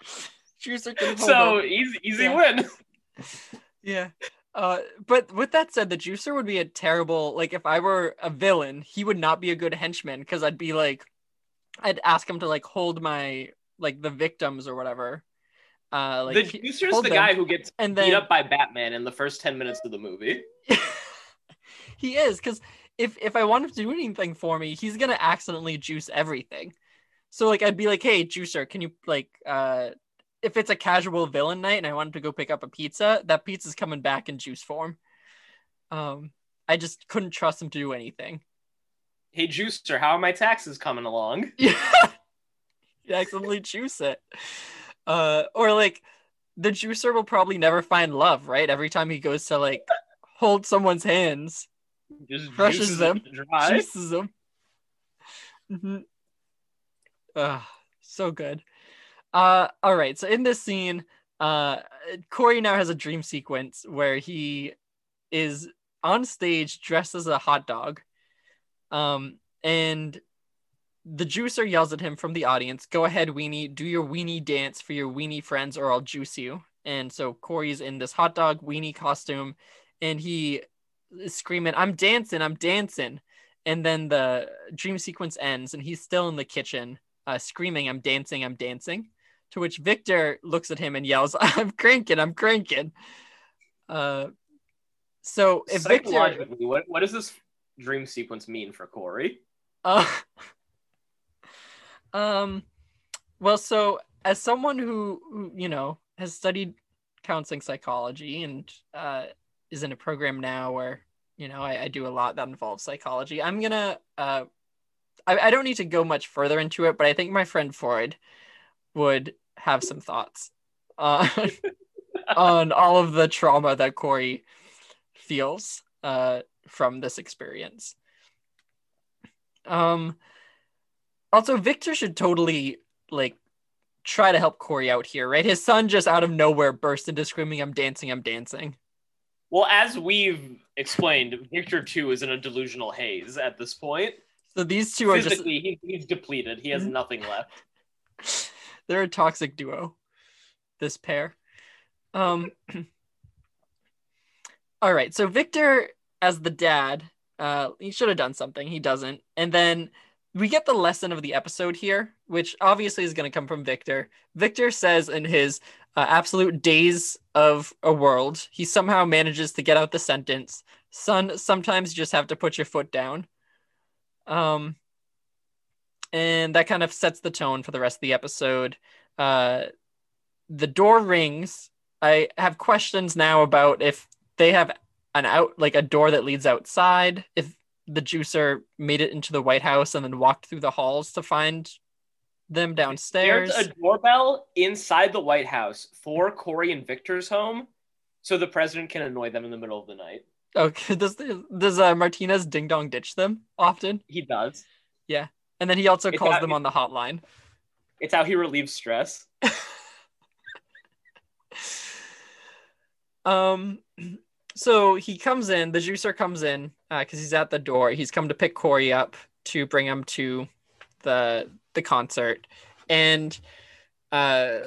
S3: <laughs>
S2: Juicer can hold
S3: So
S2: up.
S3: easy, easy
S2: Yeah.
S3: win. <laughs>
S2: yeah. Uh, but with that said, the juicer would be a terrible. Like, if I were a villain, he would not be a good henchman because I'd be like, I'd ask him to like hold my like the victims or whatever. Uh, like
S3: the
S2: he-
S3: juicer's the
S2: them,
S3: guy who gets
S2: and then, beat
S3: up by Batman in the first ten minutes of the movie. <laughs>
S2: he is because if if I want him to do anything for me, he's gonna accidentally juice everything. So like I'd be like, hey, juicer, can you like uh if it's a casual villain night and I want him to go pick up a pizza, that pizza's coming back in juice form. Um, I just couldn't trust him to do anything.
S3: Hey, juicer, how are my taxes coming along? <laughs>
S2: Yeah, you accidentally juice it. Uh, or like the juicer will probably never find love, right? Every time he goes to like hold someone's hands,
S3: Just
S2: Crushes
S3: juices
S2: them. juices them. hmm Ah, so good. Uh, all right. So in this scene, uh, Corey now has a dream sequence where he is on stage dressed as a hot dog, um, and the juicer yells at him from the audience, "Go ahead, weenie, do your weenie dance for your weenie friends, or I'll juice you." And so Corey's in this hot dog weenie costume, and he is screaming, "I'm dancing, I'm dancing!" And then the dream sequence ends, and he's still in the kitchen, uh, screaming, "I'm dancing, I'm dancing." To which Victor looks at him and yells, "I'm cranking, I'm cranking." Uh, so if Victor,
S3: Psychologically, what, what does this dream sequence mean for Corey?
S2: uh, <laughs> um, well, so as someone who, who you know has studied counseling psychology and uh, is in a program now where you know I, I do a lot that involves psychology, I'm gonna uh, I, I don't need to go much further into it, but I think my friend Freud would have some thoughts on <laughs> on all of the trauma that Corey feels uh, from this experience. Um, also, Victor should totally like try to help Corey out here, right? His son just out of nowhere burst into screaming, "I'm dancing! I'm dancing!"
S3: Well, as we've explained, Victor too is in a delusional haze at this point.
S2: So these two are just
S3: he, he's depleted. He has
S2: Mhm.
S3: nothing left. <laughs>
S2: they're a toxic duo this pair. Um <clears throat> all right so victor as the dad uh he should have done something. He doesn't. And then we get the lesson of the episode here which obviously is going to come from victor. Victor says in his uh, absolute days of a world he somehow manages to get out the sentence son sometimes you just have to put your foot down. Um and that kind of sets the tone for the rest of the episode. Uh, the door rings. I have questions now about if they have an out, like a door that leads outside. If the juicer made it into the White House and then walked through the halls to find them downstairs.
S3: There's a doorbell inside the White House for Corey and Victor's home, so the president can annoy them in the middle of the night.
S2: Okay, <laughs> does does uh, Martinez ding dong ditch them often?
S3: He does.
S2: And then he also
S3: It's
S2: calls them on the hotline.
S3: It's how he relieves stress. <laughs>
S2: Um, <clears throat> so he comes in, the juicer comes in because he's at the door. He's come to pick Corey up to bring him to the the concert, and uh,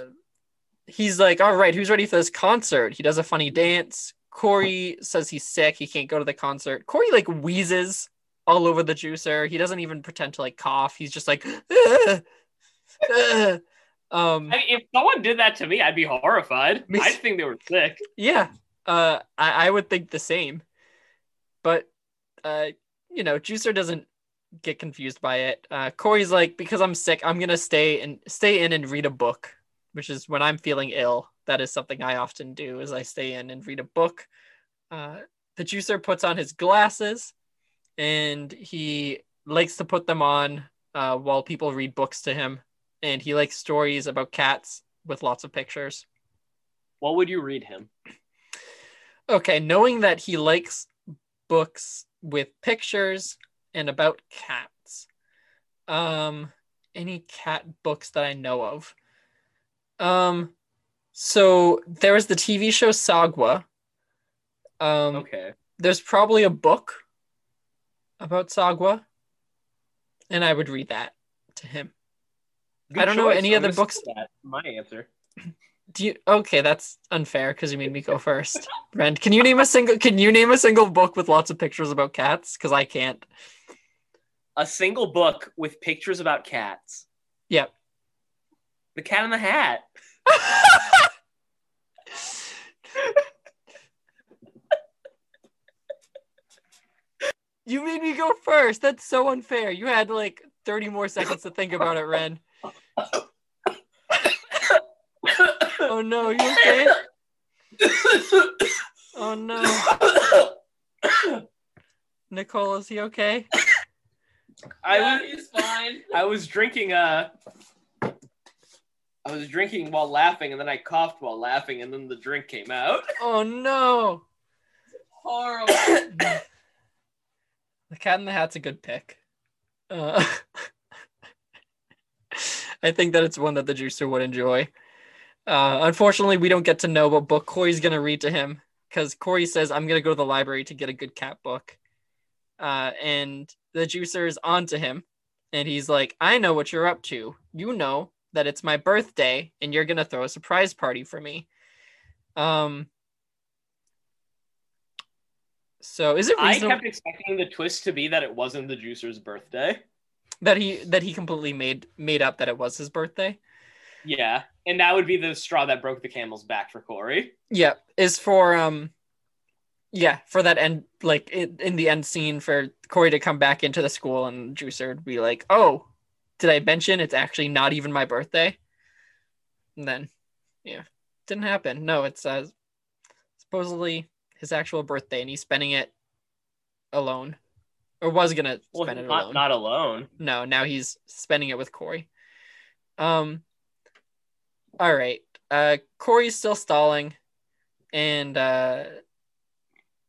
S2: he's like, "All right, who's ready for this concert?" He does a funny dance. Corey says he's sick. He can't go to the concert. Corey like wheezes all over the juicer. He doesn't even pretend to like cough. He's just like, "Ugh, ugh." um,
S3: I mean, if someone did that to me, I'd be horrified. I'd think they were sick.
S2: Yeah, uh, I, I would think the same, but uh, you know, Juicer doesn't get confused by it. Uh, Corey's like, because I'm sick, I'm gonna stay and stay in and read a book, which is when I'm feeling ill. That is something I often do. Is I stay in and read a book. Uh, the Juicer puts on his glasses, and he likes to put them on uh, while people read books to him, and he likes stories about cats with lots of pictures.
S3: What would you read him?
S2: Okay, knowing that he likes books with pictures and about cats. Um any cat books that I know of. Um so there was the TV show Sagwa. Um
S3: Okay.
S2: there's probably a book about Sagwa and I would read that to him. I don't know any
S3: I'm
S2: other books-
S3: That. My answer.
S2: Do you okay, that's unfair because you made me go first. <laughs> Ren, can you name a single can you name a single book with lots of pictures about cats? Because I can't.
S3: A single book with pictures about cats.
S2: Yep.
S3: The Cat in the Hat. <laughs>
S2: you made me go first. That's so unfair. You had like 30 more seconds to think about it, Ren. Oh no, you okay? Oh no. Nicole, is he okay?
S3: I
S4: yeah,
S3: was
S4: he's fine.
S3: I was drinking uh I was drinking while laughing and then I coughed while laughing and then the drink came out.
S2: Oh no.
S4: Horrible. <coughs>
S2: The Cat in the Hat's a good pick. Uh, <laughs> I think that it's one that the juicer would enjoy. Uh, unfortunately, we don't get to know what book Corey's gonna read to him because Corey says, "I'm gonna go to the library to get a good cat book," uh, and the juicer is on to him, and he's like, "I know what you're up to. You know that it's my birthday, and you're gonna throw a surprise party for me." Um. So is it
S3: I kept expecting the twist to be that it wasn't the juicer's birthday.
S2: that he that he completely made made up that it was his birthday?
S3: Yeah, and that would be the straw that broke the camel's back for Corey.
S2: Yeah, is for um yeah, for that end like in, in the end scene for Corey to come back into the school and Juicer would be like, "Oh, did I mention it's actually not even my birthday?" And then yeah, didn't happen. No, it's uh supposedly his actual birthday and he's spending it alone. Or was
S3: Well,
S2: spend it
S3: not
S2: alone.
S3: not alone.
S2: No, now he's spending it with Corey. Um. All right. Uh, Corey's still stalling, and uh,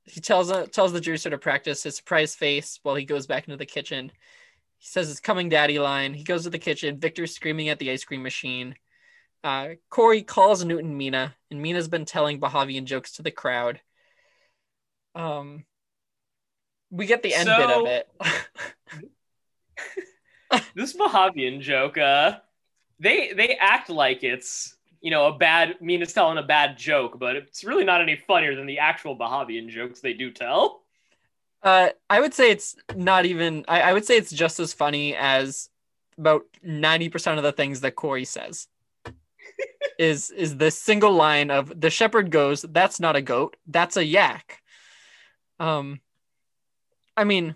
S2: he tells uh, tells the juicer to practice his surprise face while he goes back into the kitchen. He says it's coming, daddy line. He goes to the kitchen. Victor's screaming at the ice cream machine. Uh, Corey calls Newt and Mina, and Mina's been telling Bahavian jokes to the crowd. Um, we get the end bit of it. <laughs>
S3: This Bahavian joke, uh, they they act like it's you know a bad Mina's telling a bad joke, but it's really not any funnier than the actual Bahavian jokes they do tell.
S2: Uh, I would say it's not even. I, I would say it's just as funny as about ninety percent of the things that Corey says. <laughs> is is the single line of the shepherd goes, "That's not a goat, that's a yak." Um, I mean,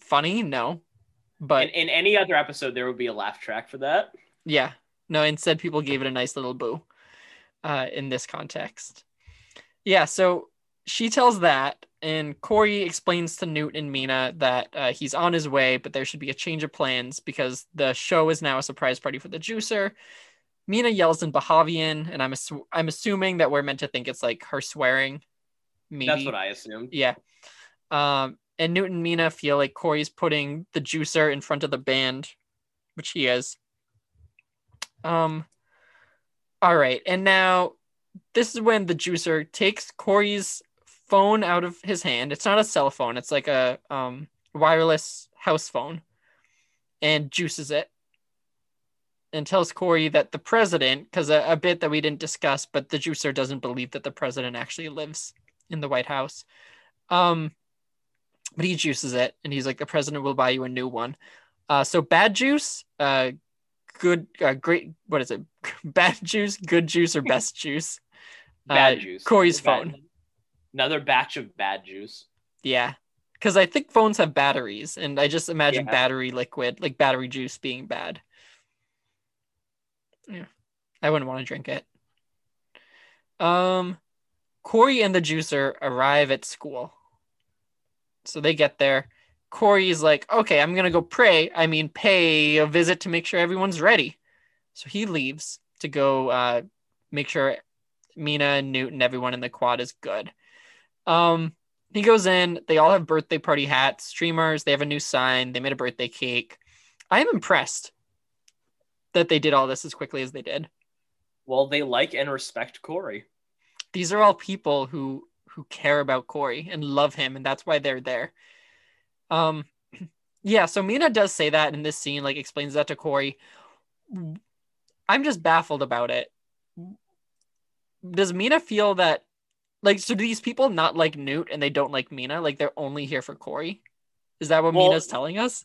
S2: funny, no, but
S3: in, in any other episode, there would be a laugh track for that.
S2: yeah, no. Instead, people gave it a nice little boo. Uh, in this context, yeah. So she tells that, and Corey explains to Newt and Mina that uh, he's on his way, but there should be a change of plans because the show is now a surprise party for the juicer. Mina yells in Bahavian, and I'm assu- I'm assuming that we're meant to think it's like her swearing. Maybe
S3: That's what I assumed.
S2: yeah. Um, and Newton and Mina feel like Corey's putting the juicer in front of the band, which he is. Um, all right. And now this is when the juicer takes Corey's phone out of his hand. It's not a cell phone, it's like a um, wireless house phone and juices it and tells Corey that the president, because a, a bit that we didn't discuss, but the juicer doesn't believe that the president actually lives in the White House. Um, but he juices it, and he's like, "The president will buy you a new one." Uh, so bad juice, uh, good, uh, great. What is it? <laughs> bad juice, good juice, or best juice?
S3: Bad
S2: Uh,
S3: juice.
S2: Corey's
S3: Bad-
S2: phone.
S3: Another batch of bad juice.
S2: Yeah, because I think phones have batteries, and I just imagine
S3: Yeah.
S2: battery liquid, like battery juice, being bad. Yeah, I wouldn't want to drink it. Um, Corey and the juicer arrive at school. So they get there. Corey's like, okay, I'm gonna go pray. I mean, pay a visit to make sure everyone's ready. So he leaves to go uh, make sure Mina and Newt and everyone in the quad is good. Um, he goes in. They all have birthday party hats, streamers. They have a new sign. They made a birthday cake. I am impressed that they did all this as quickly as they did.
S3: Well, they like and respect Corey.
S2: These are all people who who care about Corey and love him, and that's why they're there. Um, <clears throat> yeah. So Mina does say that in this scene, like explains that to Corey. I'm just baffled about it. Does Mina feel that, like, so do these people not like Newt and they don't like Mina? Like they're only here for Corey? Is that what
S3: Well-
S2: Mina's telling us?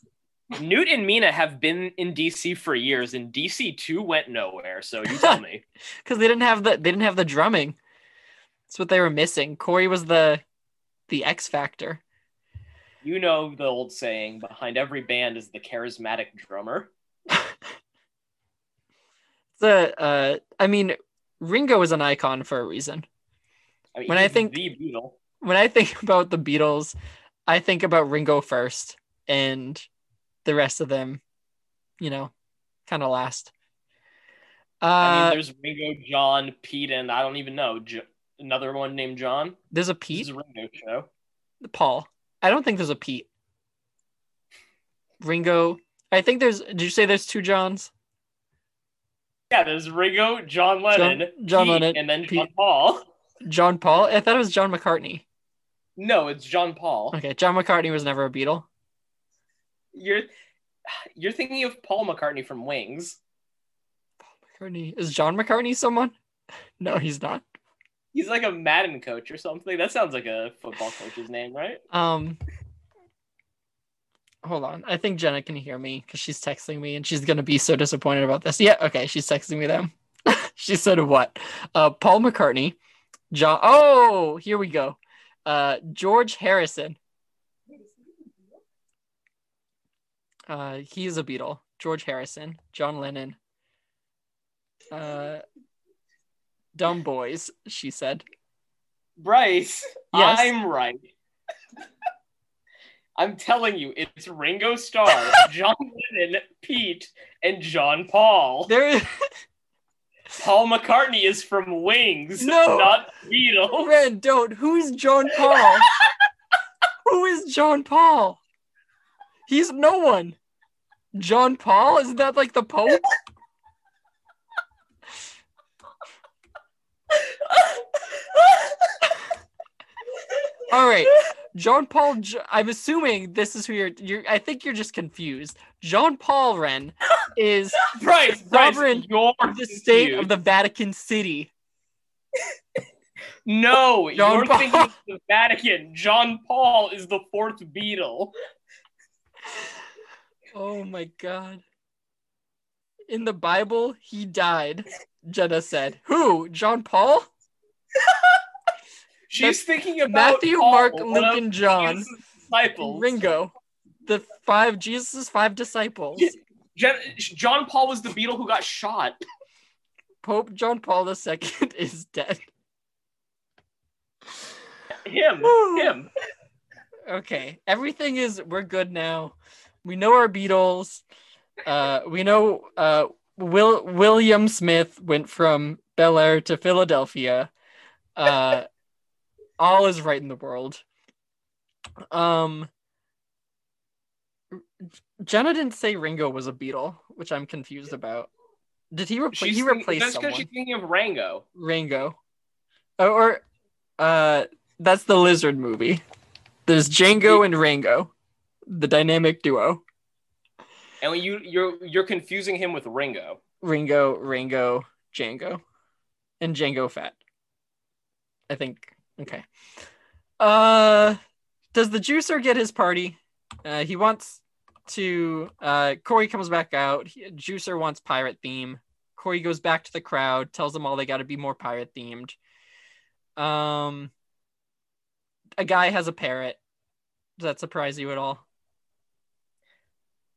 S3: Newt and Mina have been in DC for years, and DC two went nowhere. So you tell <laughs> me.
S2: because they didn't have the they didn't have the drumming. That's what they were missing. Corey was the the X factor.
S3: You know the old saying: behind every band is the charismatic drummer. <laughs>
S2: The uh, I mean, Ringo is an icon for a reason.
S3: I mean,
S2: When I think-
S3: the Beatle.
S2: When I think <laughs> about the Beatles, I think about Ringo first, and the rest of them, you know, kind of last.
S3: I
S2: Uh,
S3: mean, there's Ringo, John, Pete, and I don't even know another one named John.
S2: there's a
S3: This
S2: Pete,
S3: is a Ringo show.
S2: Paul. I don't think there's a Pete. Ringo. I think there's. Did you say there's two Johns?
S3: Yeah, there's Ringo, John Lennon,
S2: John
S3: Pete,
S2: Lennon,
S3: and then
S2: Pete.
S3: John Paul.
S2: John Paul. I thought it was John McCartney.
S3: No, it's John Paul.
S2: Okay, John McCartney was never a Beatle.
S3: You're you're thinking of Paul McCartney from Wings.
S2: Paul McCartney is John McCartney someone? <laughs> No, he's not.
S3: He's like a Madden coach or something. That sounds like a football coach's name, right?
S2: Um, hold on. I think Jenna can hear me because she's texting me, and she's gonna be so disappointed about this. Yeah, okay, she's texting me them. <laughs> she said what? Uh, Paul McCartney, John. Oh, here we go. Uh, George Harrison. Uh, he is a Beatle. George Harrison, John Lennon. Uh, dumb boys. She said.
S3: Bryce,
S2: Yes.
S3: I'm right. <laughs> I'm telling you, it's Ringo Starr, <laughs> John Lennon, Pete, and John Paul.
S2: There. <laughs>
S3: Paul McCartney is from Wings,
S2: No.
S3: not Beatles.
S2: Ren, don't. Who's John Paul? Who is John Paul? He's no one. John Paul? Isn't that like the Pope? All right. John Paul, I'm assuming this is who you're, you're, I think you're just confused. John Paul Ren is <laughs>
S3: Bryce,
S2: Sovereign
S3: you're
S2: the state of the Vatican City. <laughs>
S3: No,
S2: John
S3: you're
S2: Paul.
S3: thinking of the Vatican. John Paul is the fourth Beatle.
S2: Oh my god. In the Bible, he died, Jenna said. Who? John Paul? <laughs>
S3: She's thinking about
S2: Matthew,
S3: Paul,
S2: Mark, Luke, and John.
S3: Disciples.
S2: Ringo. The five Jesus' five disciples.
S3: Yeah. John Paul was the Beatle who got shot.
S2: Pope John Paul II <laughs> is dead.
S3: Him, <sighs> him.
S2: Okay. Everything is we're good now. We know our Beatles. Uh we know uh Will William Smith went from Bel Air to Philadelphia. Uh all is right in the world. Um Jenna didn't say Ringo was a Beatle, which I'm confused about. Did he replace he replaced
S3: that's because she's thinking of Rango.
S2: Ringo. Oh, or uh that's the lizard movie. There's Django and Rango, the dynamic duo.
S3: And when you you're you're confusing him with Ringo.
S2: Ringo, Rango, Django. And Django Fat. I think okay. Uh does the juicer get his party? Uh he wants to uh Corey comes back out. He, juicer wants pirate theme. Corey goes back to the crowd, tells them all they got to be more pirate themed. Um a guy has a parrot. Does that surprise you at all?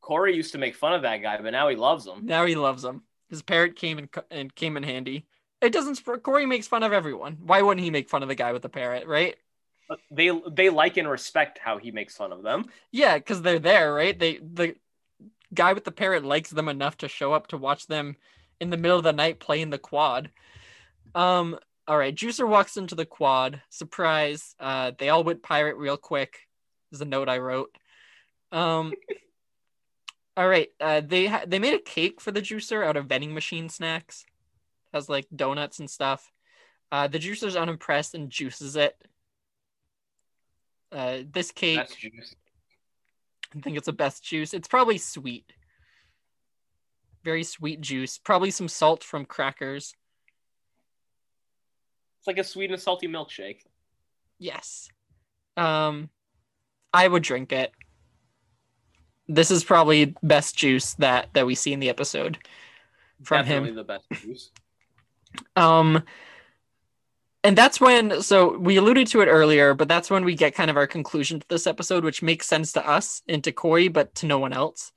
S3: Corey used to make fun of that guy, but now he loves him.
S2: Now he loves him. His parrot came in and came in handy. It doesn't. Corey makes fun of everyone. Why wouldn't he make fun of the guy with the parrot, right?
S3: They they like and respect how he makes fun of them.
S2: Yeah, because they're there, right? They the guy with the parrot likes them enough to show up to watch them in the middle of the night playing the quad. Um. All right, Juicer walks into the quad. Surprise! Uh, they all went pirate real quick. Is a note I wrote. Um. <laughs> all right. Uh, they ha- they made a cake for the Juicer out of vending machine snacks. Has like donuts and stuff. Uh, the Juicer's unimpressed and juices it. Uh, this cake. I think it's the best juice. It's probably sweet. Very sweet juice. Probably some salt from crackers.
S3: It's like a sweet and salty milkshake.
S2: Yes. Um I would drink it. This is probably best juice that that we see in the episode from
S3: Definitely
S2: him.
S3: the best juice.
S2: Um and that's when so we alluded to it earlier, but that's when we get kind of our conclusion to this episode, which makes sense to us and to Corey, but to no one else.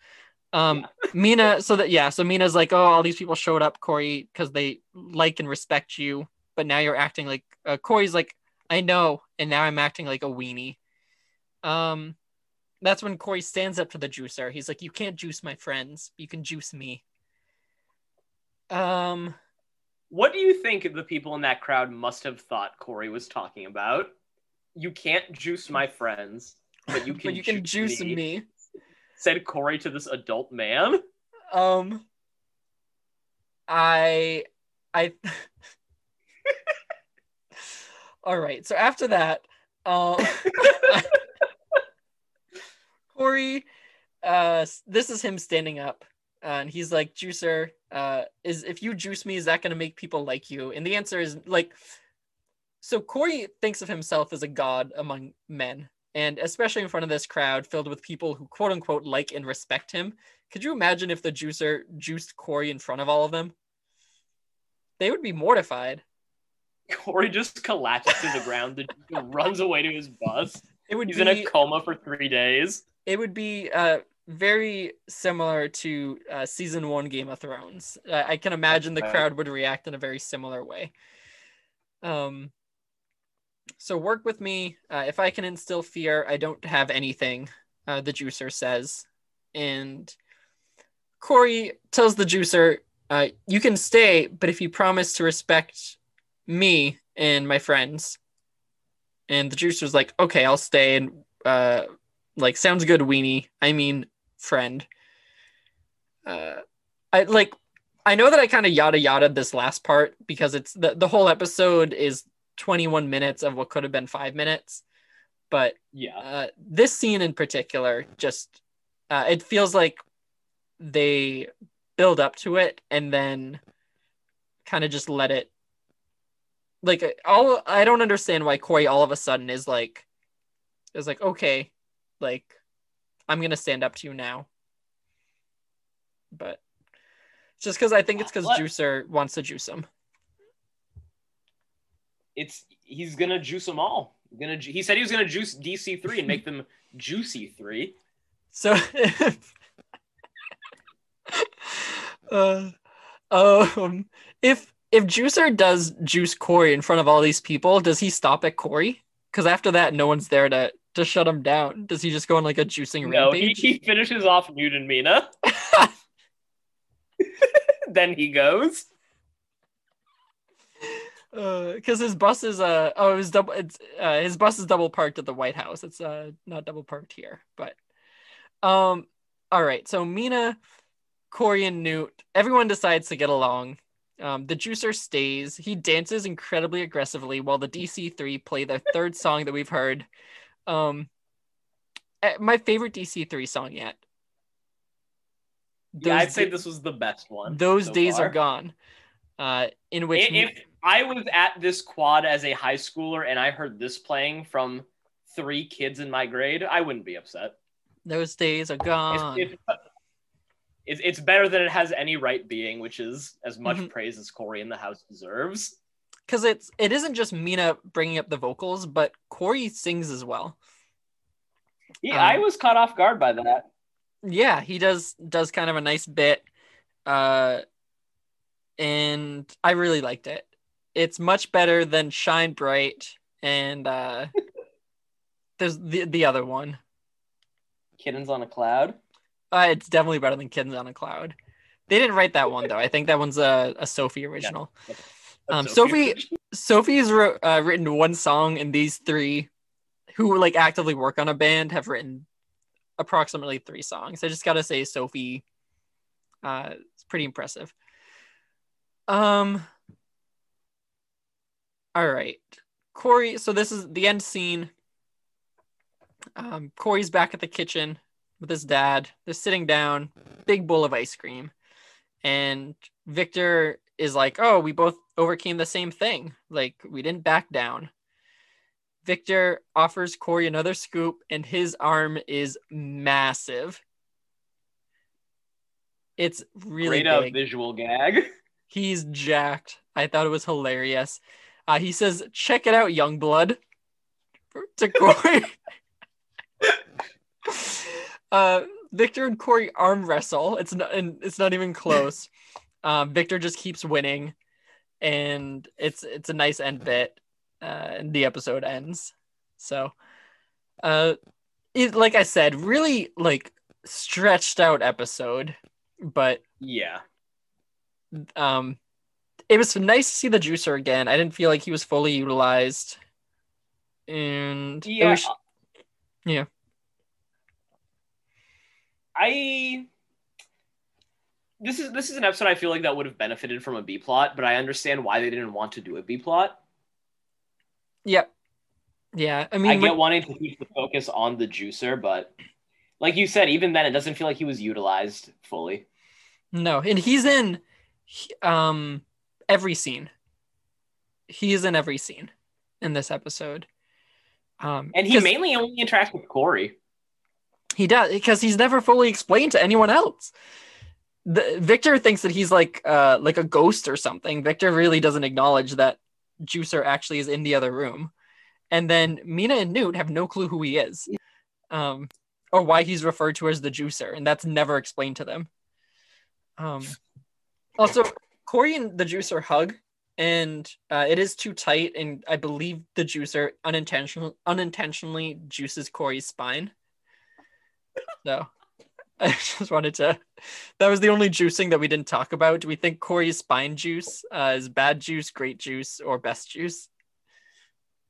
S2: Um Mina, so that yeah, so Mina's like, oh, all these people showed up, Corey, because they like and respect you, but now you're acting like uh, Corey's like, I know, and now I'm acting like a weenie. Um, that's when Corey stands up to the juicer. He's like, you can't juice my friends, you can juice me. Um,
S3: What do you think the people in that crowd must have thought Corey was talking about? You can't juice my friends, but you <laughs> can,
S2: but you can juice
S3: me,
S2: me.
S3: Said Corey to this adult man.
S2: Um, I I <laughs> All right. So after that, um <laughs> Corey uh this is him standing up. Uh, and he's like, Juicer, uh, is if you juice me, is that gonna make people like you? And the answer is like so Corey thinks of himself as a god among men, and especially in front of this crowd filled with people who quote unquote like and respect him. Could you imagine if the juicer juiced Corey in front of all of them? They would be mortified.
S3: Corey just collapses to the ground. The <laughs> Juicer runs away to his bus.
S2: It would
S3: He's
S2: be
S3: in a coma for three days.
S2: it would be uh very similar to uh, season one Game of Thrones. Uh, I can imagine the crowd would react in a very similar way. Um, so work with me. Uh, if I can instill fear, I don't have anything. Uh, the juicer says, and Corey tells the juicer, uh, "You can stay, but if you promise to respect me and my friends." And the juicer's like, "Okay, I'll stay." And uh, like sounds good weenie i mean friend uh i like i know that i kind of yada yada this last part because it's the, the whole episode is 21 minutes of what could have been five minutes but
S3: Yeah.
S2: uh this scene in particular just uh it feels like they build up to it and then kind of just let it like all i don't understand why corey all of a sudden is like is like okay like i'm gonna stand up to you now but just because i think it's because juicer wants to juice him
S3: It's he's gonna juice them all. He's Gonna he said he was gonna juice DC three and make them juicy three.
S2: so <laughs> uh, um if if juicer does juice corey in front of all these people does he stop at corey because after that no one's there to to shut him down does he just go on like a juicing
S3: No, he,
S2: rampage
S3: he finishes off Newt and Mina. <laughs> <laughs> then he goes.
S2: because his bus is uh oh it was double it's uh his bus is double parked at the White House. It's uh not double parked here, but um all right. So Mina, Corey, and Newt, everyone decides to get along. Um, the juicer stays. He dances incredibly aggressively while the DC three play their third song that we've heard. Um, eh, my favorite DC three song yet.
S3: yeah, I'd say this was the best one.
S2: those
S3: so
S2: days
S3: far.
S2: are gone. Uh, in which
S3: If I was at this quad as a high schooler and I heard this playing from three kids in my grade, I wouldn't be upset.
S2: those days are gone.
S3: It's, it's, it's, better than it has any right being, which is as much
S2: Mhm.
S3: praise as Cory in the House deserves.
S2: Because it's it isn't just Mina bringing up the vocals, but Corey sings as well.
S3: Yeah,
S2: Um,
S3: I was caught off guard by that.
S2: Yeah, he does does kind of a nice bit, uh, and I really liked it. It's much better than Shine Bright and uh, <laughs> there's the the other one.
S3: Kittens on a cloud.
S2: Uh, it's definitely better than Kittens on a Cloud. They didn't write that one though. I think that one's a, a Sophie original. Um, Sophie- <laughs>
S3: Sophie.
S2: Sophie's wrote, uh, written one song, and these three, who like actively work on a band, have written approximately three songs. I just gotta say, Sophie, uh, it's pretty impressive. Um. All right, Corey. So this is the end scene. Um, Corey's back at the kitchen with his dad. They're sitting down, big bowl of ice cream, and Victor is like, "Oh, we both overcame the same thing. Like we didn't back down." Victor offers Corey another scoop, and his arm is massive. It's really
S3: Great
S2: big.
S3: visual gag. <laughs>
S2: He's jacked. I thought it was hilarious. Uh, he says, "Check it out, young blood." <laughs> To Corey. <laughs> uh, Victor and Corey arm wrestle. It's not, and it's not even close. Um, Victor just keeps winning, and it's it's a nice end bit. Uh, and the episode ends. So, uh, it, like I said, really like stretched out episode, but
S3: Yeah.
S2: um it was nice to see the juicer again i didn't feel like he was fully utilized and
S3: Yeah.
S2: was- Yeah.
S3: I this is this is an episode I feel like that would have benefited from a B plot, but I understand why they didn't want to do a B plot.
S2: Yep. Yeah. I mean,
S3: I get
S2: when-
S3: wanting to keep the focus on the juicer, but like you said, even then, it doesn't feel like he was utilized fully.
S2: no, and he's in um every scene. He is in every scene in this episode. Um,
S3: And he mainly only interacts with Corey.
S2: he does because he's never fully explained to anyone else. The, Victor thinks that he's like uh like a ghost or something. Victor really doesn't acknowledge that Juicer actually is in the other room. And then Mina and Newt have no clue who he is. Um or why he's referred to as the juicer, and that's never explained to them. Um also Corey and the juicer hug and uh, it is too tight and I believe the juicer unintentional unintentionally juices Corey's spine. So <laughs> I just wanted to. That was the only juicing that we didn't talk about. Do we think Corey's spine juice uh, is bad juice, great juice, or best juice?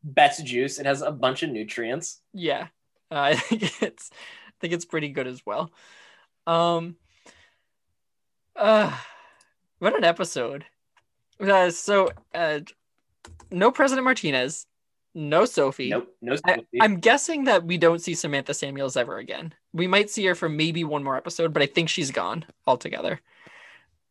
S3: Best juice. It has a bunch of nutrients.
S2: Yeah, uh, <laughs> I think it's. I think it's pretty good as well. Um. Uh, what an episode! Uh, so, uh, no President Martinez, no Sophie.
S3: Nope. No.
S2: I,
S3: Sophie.
S2: I'm guessing that we don't see Samantha Samuels ever again. We might see her for maybe one more episode, but I think she's gone altogether.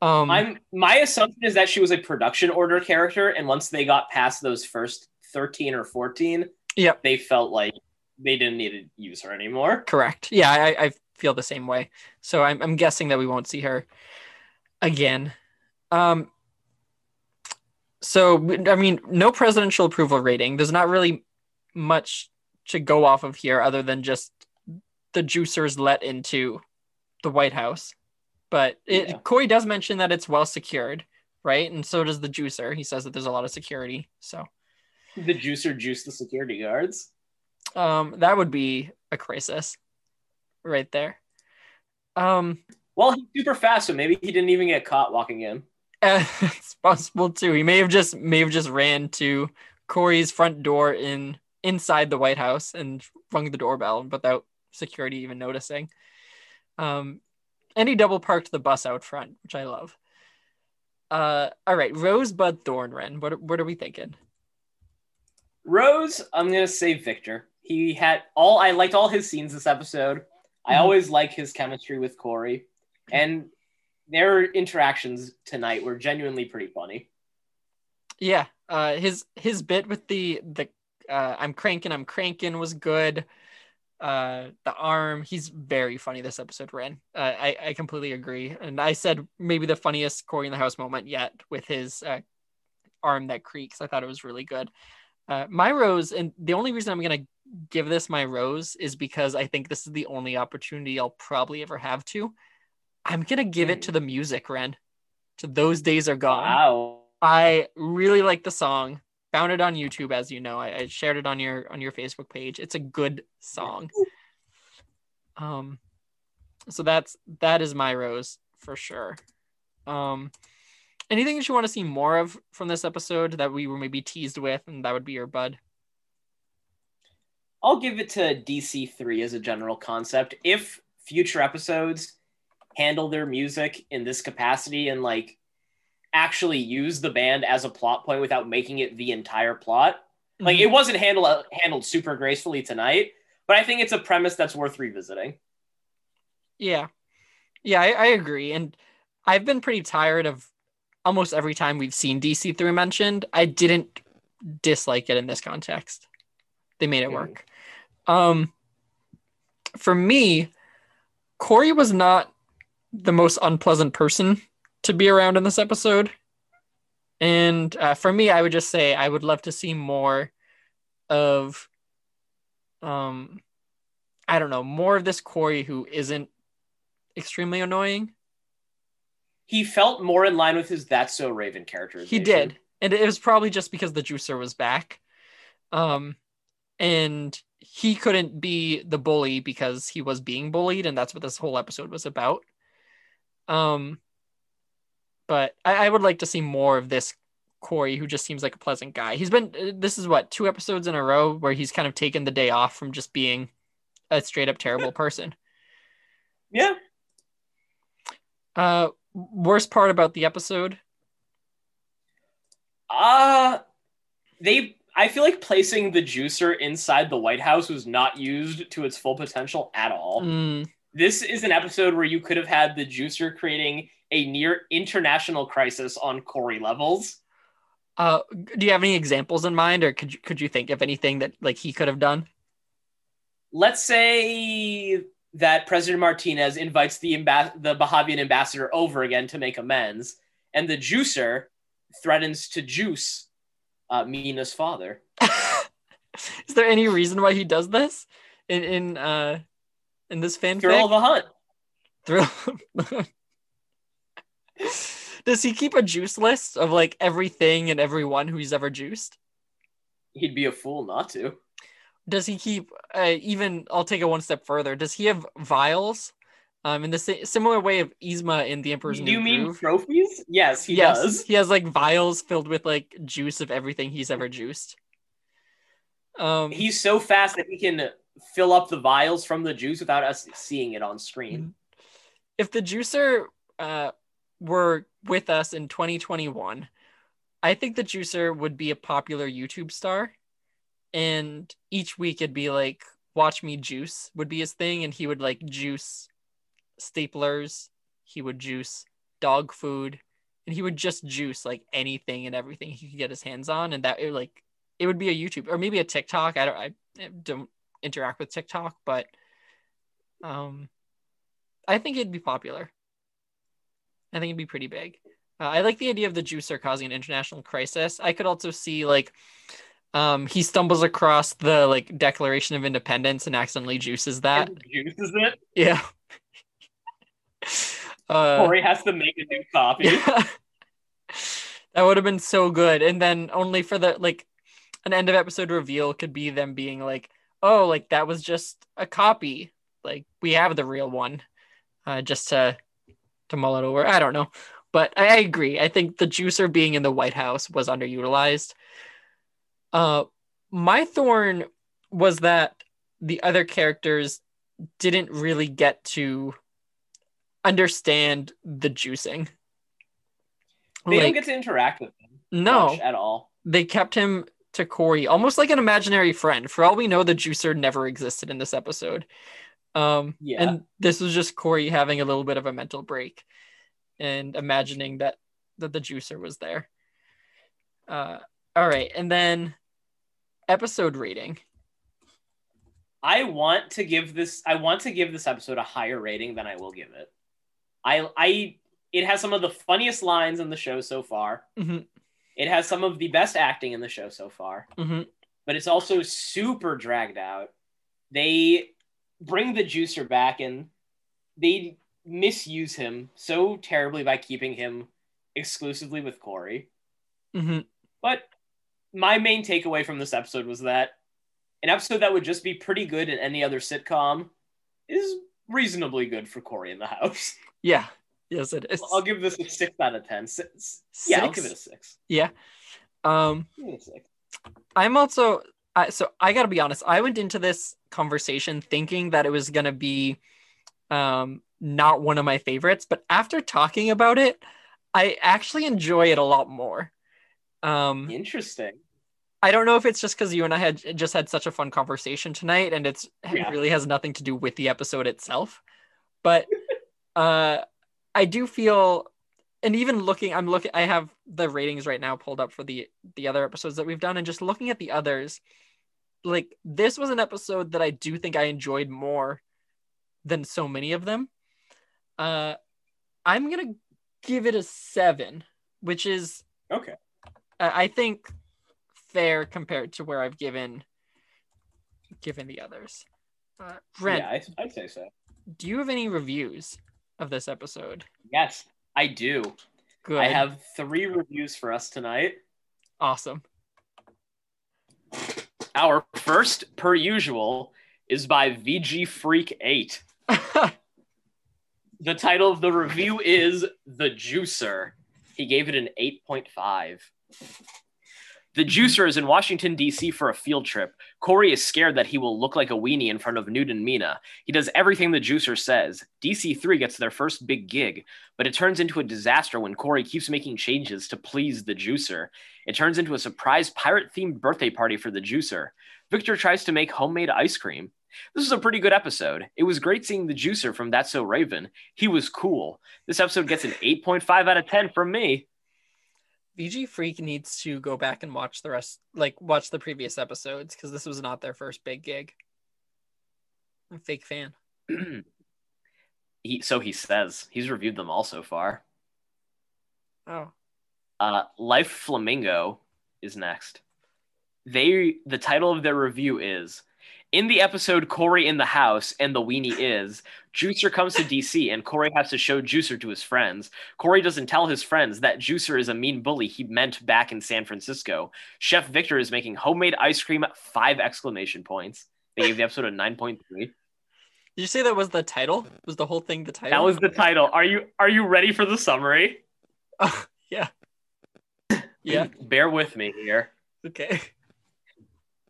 S2: Um,
S3: I'm my assumption is that she was a production order character, and once they got past those first thirteen or fourteen,
S2: Yep.
S3: they felt like they didn't need to use her anymore.
S2: correct. Yeah, I, I feel the same way. So I'm, I'm guessing that we won't see her again. Um, so I mean, no presidential approval rating. There's not really much to go off of here, other than just the juicers let into the White House. But it,
S3: Yeah.
S2: Corey does mention that it's well secured, right? And so does the juicer. He says that there's a lot of security. So
S3: The juicer juiced the security guards.
S2: um, that would be a crisis, right there. Um,
S3: Well, he's super fast, so maybe he didn't even get caught walking in.
S2: Uh, <laughs> it's possible too. He may have just may have just ran to Corey's front door in inside the White House and rung the doorbell without security even noticing. Um, and he double parked the bus out front, which I love. Uh, all right, Rosebud Thornren. What what are we thinking?
S3: Rose, I'm gonna say Victor. He had all I liked all his scenes this episode. I
S2: Mhm.
S3: always like his chemistry with Corey, and their interactions tonight were genuinely pretty funny.
S2: Yeah, uh, his his bit with the the uh, I'm cranking, I'm cranking was good. Uh, the arm, he's very funny this episode, Ren. Uh, I I completely agree, and I said maybe the funniest Cory in the House moment yet with his uh, arm that creaks. I thought it was really good. Uh, my rose, and the only reason I'm gonna give this my rose is because I think this is the only opportunity I'll probably ever have to. I'm gonna give it to the music, Ren. To those days are gone.
S3: Wow.
S2: I really like the song. Found it on YouTube, as you know. I, I shared it on your on your Facebook page. It's a good song. Um, so that's that is my rose for sure. Um, anything that you want to see more of from this episode that we were maybe teased with, and that would be your bud.
S3: I'll give it to DC3 as a general concept. If future episodes handle their music in this capacity and like actually use the band as a plot point without making it the entire plot, like
S2: Mm-hmm.
S3: it wasn't handled handled super gracefully tonight, but I think it's a premise that's worth revisiting.
S2: Yeah. Yeah, I, I agree. And I've been pretty tired of almost every time we've seen DC3 mentioned. I didn't dislike it in this context. They made it
S3: Mhm.
S2: work. Um for me, Corey was not the most unpleasant person to be around in this episode. And uh, for me, I would just say I would love to see more of um I don't know, more of this Corey who isn't extremely annoying.
S3: He felt more in line with his That's So Raven character.
S2: He did. And it was probably just because the juicer was back. Um and he couldn't be the bully because he was being bullied, and that's what this whole episode was about. Um but I, I would like to see more of this Corey who just seems like a pleasant guy. He's been uh, this is what two episodes in a row where he's kind of taken the day off from just being a straight up terrible <laughs> person.
S3: Yeah.
S2: Uh, Worst part about the episode?
S3: Uh they I feel like placing the juicer inside the White House was not used to its full potential at all.
S2: Mm,
S3: This is an episode where you could have had the juicer creating a near international crisis on Cory levels.
S2: uh, do you have any examples in mind, or could you could you think of anything that like he could have done?
S3: Let's say that President Martinez invites the ambas- the Bahavian ambassador over again to make amends, and the juicer threatens to juice uh, Meena's father. <laughs> <laughs>
S2: Is there any reason why he does this in in uh in this fanfic?
S3: Thrill of the hunt.
S2: Thrill. <laughs> Does he keep a juice list of like everything and everyone who he's ever juiced?
S3: He'd be a fool not to.
S2: Does he keep uh, even? I'll take it one step further. Does he have vials? Um, in the sa- similar way of Yzma in The Emperor's
S3: Do
S2: New
S3: you mean
S2: Groove.
S3: trophies? Yes, he
S2: yes,
S3: does.
S2: he has like vials filled with like juice of everything he's ever juiced. Um,
S3: He's so fast that he can fill up the vials from the juice without us seeing it on screen.
S2: if the juicer uh, were with us in 2021, I think the juicer would be a popular YouTube star. And each week it'd be like, watch me juice would be his thing. And he would like juice staplers, he would juice dog food, and he would just juice like anything and everything he could get his hands on. And that it like, it would be a YouTube or maybe a TikTok. I don't, I don't interact with TikTok, but um, I think it'd be popular. I think it'd be pretty big. Uh, I like the idea of the juicer causing an international crisis. I could also see like um, he stumbles across the like Declaration of Independence and accidentally juices that.
S3: And juices it.
S2: Yeah. <laughs> uh,
S3: Cory has to make a new copy. <laughs>
S2: yeah. that would have been so good. And then only for the like an end of episode reveal could be them being like, oh, like that was just a copy. Like we have the real one. Uh, just to to mull it over. I don't know. But I, agree. I think the juicer being in the White House was underutilized. Uh my thorn was that the other characters didn't really get to understand the juicing.
S3: They
S2: didn't
S3: get to interact with him
S2: no,
S3: at all.
S2: they kept him to Cory almost like an imaginary friend. For all we know, the juicer never existed in this episode. Um,
S3: Yeah.
S2: and this was just Cory having a little bit of a mental break and imagining that that the juicer was there. Uh, all right, and then episode rating.
S3: I want to give this I want to give this episode a higher rating than I will give it. I I it has some of the funniest lines in the show so far.
S2: Mhm.
S3: It has some of the best acting in the show so far,
S2: Mhm.
S3: but it's also super dragged out. They bring the juicer back and they misuse him so terribly by keeping him exclusively with Cory.
S2: Mhm.
S3: But my main takeaway from this episode was that an episode that would just be pretty good in any other sitcom is reasonably good for Cory in the house. <laughs>
S2: Yeah, yes, it is.
S3: I'll give this a six out of ten. Six. Yeah, I'll give it a six.
S2: Yeah. Um,
S3: Give it a six.
S2: I'm also I, so I got to be honest. I went into this conversation thinking that it was gonna be um, not one of my favorites, but after talking about it, I actually enjoy it a lot more. Um,
S3: Interesting.
S2: I don't know if it's just because you and I had just had such a fun conversation tonight, and it's
S3: Yeah.
S2: it really has nothing to do with the episode itself. But <laughs> uh, I do feel, and even looking, I'm looking. I have the ratings right now pulled up for the the other episodes that we've done, and just looking at the others, like this was an episode that I do think I enjoyed more than so many of them. Uh, I'm gonna give it a seven, which is
S3: Okay.
S2: I I think fair compared to where I've given given the others. Uh, Brent,
S3: Yeah, I, I'd say so.
S2: do you have any reviews of this episode?
S3: Yes, I do.
S2: Good.
S3: I have three reviews for us tonight.
S2: awesome.
S3: Our first, per usual, is by VG Freak 8. <laughs> The title of the review is The Juicer. He gave it an 8.5. The mm-hmm. juicer is in Washington, D.C. for a field trip. Cory is scared that he will look like a weenie in front of Newt and Meena. He does everything the juicer says. DC3 gets their first big gig, but it turns into a disaster when Cory keeps making changes to please the juicer. It turns into a surprise pirate themed birthday party for the juicer. Victor tries to make homemade ice cream. This was a pretty good episode. It was great seeing the juicer from That's So Raven. He was cool. This episode gets an 8.5 out of 10 from me.
S2: VG Freak needs to go back and watch the rest, like watch the previous episodes, because this was not their first big gig. I'm a fake fan. <clears throat>
S3: he, so he says. He's reviewed them all so far.
S2: Oh,
S3: Uh, Life Flamingo is next. They the title of their review is in the episode Cory in the house and the weenie is Juicer comes to DC and Cory has to show Juicer to his friends. Cory doesn't tell his friends that Juicer is a mean bully he meant back in San Francisco. Chef Victor is making homemade ice cream five exclamation points. They gave the episode a 9.3.
S2: did you say that was the title? Was the whole thing the title?
S3: That was the title. Are you are you ready for the summary?
S2: Oh, <laughs> yeah. Yeah.
S3: Bear with me here.
S2: Okay.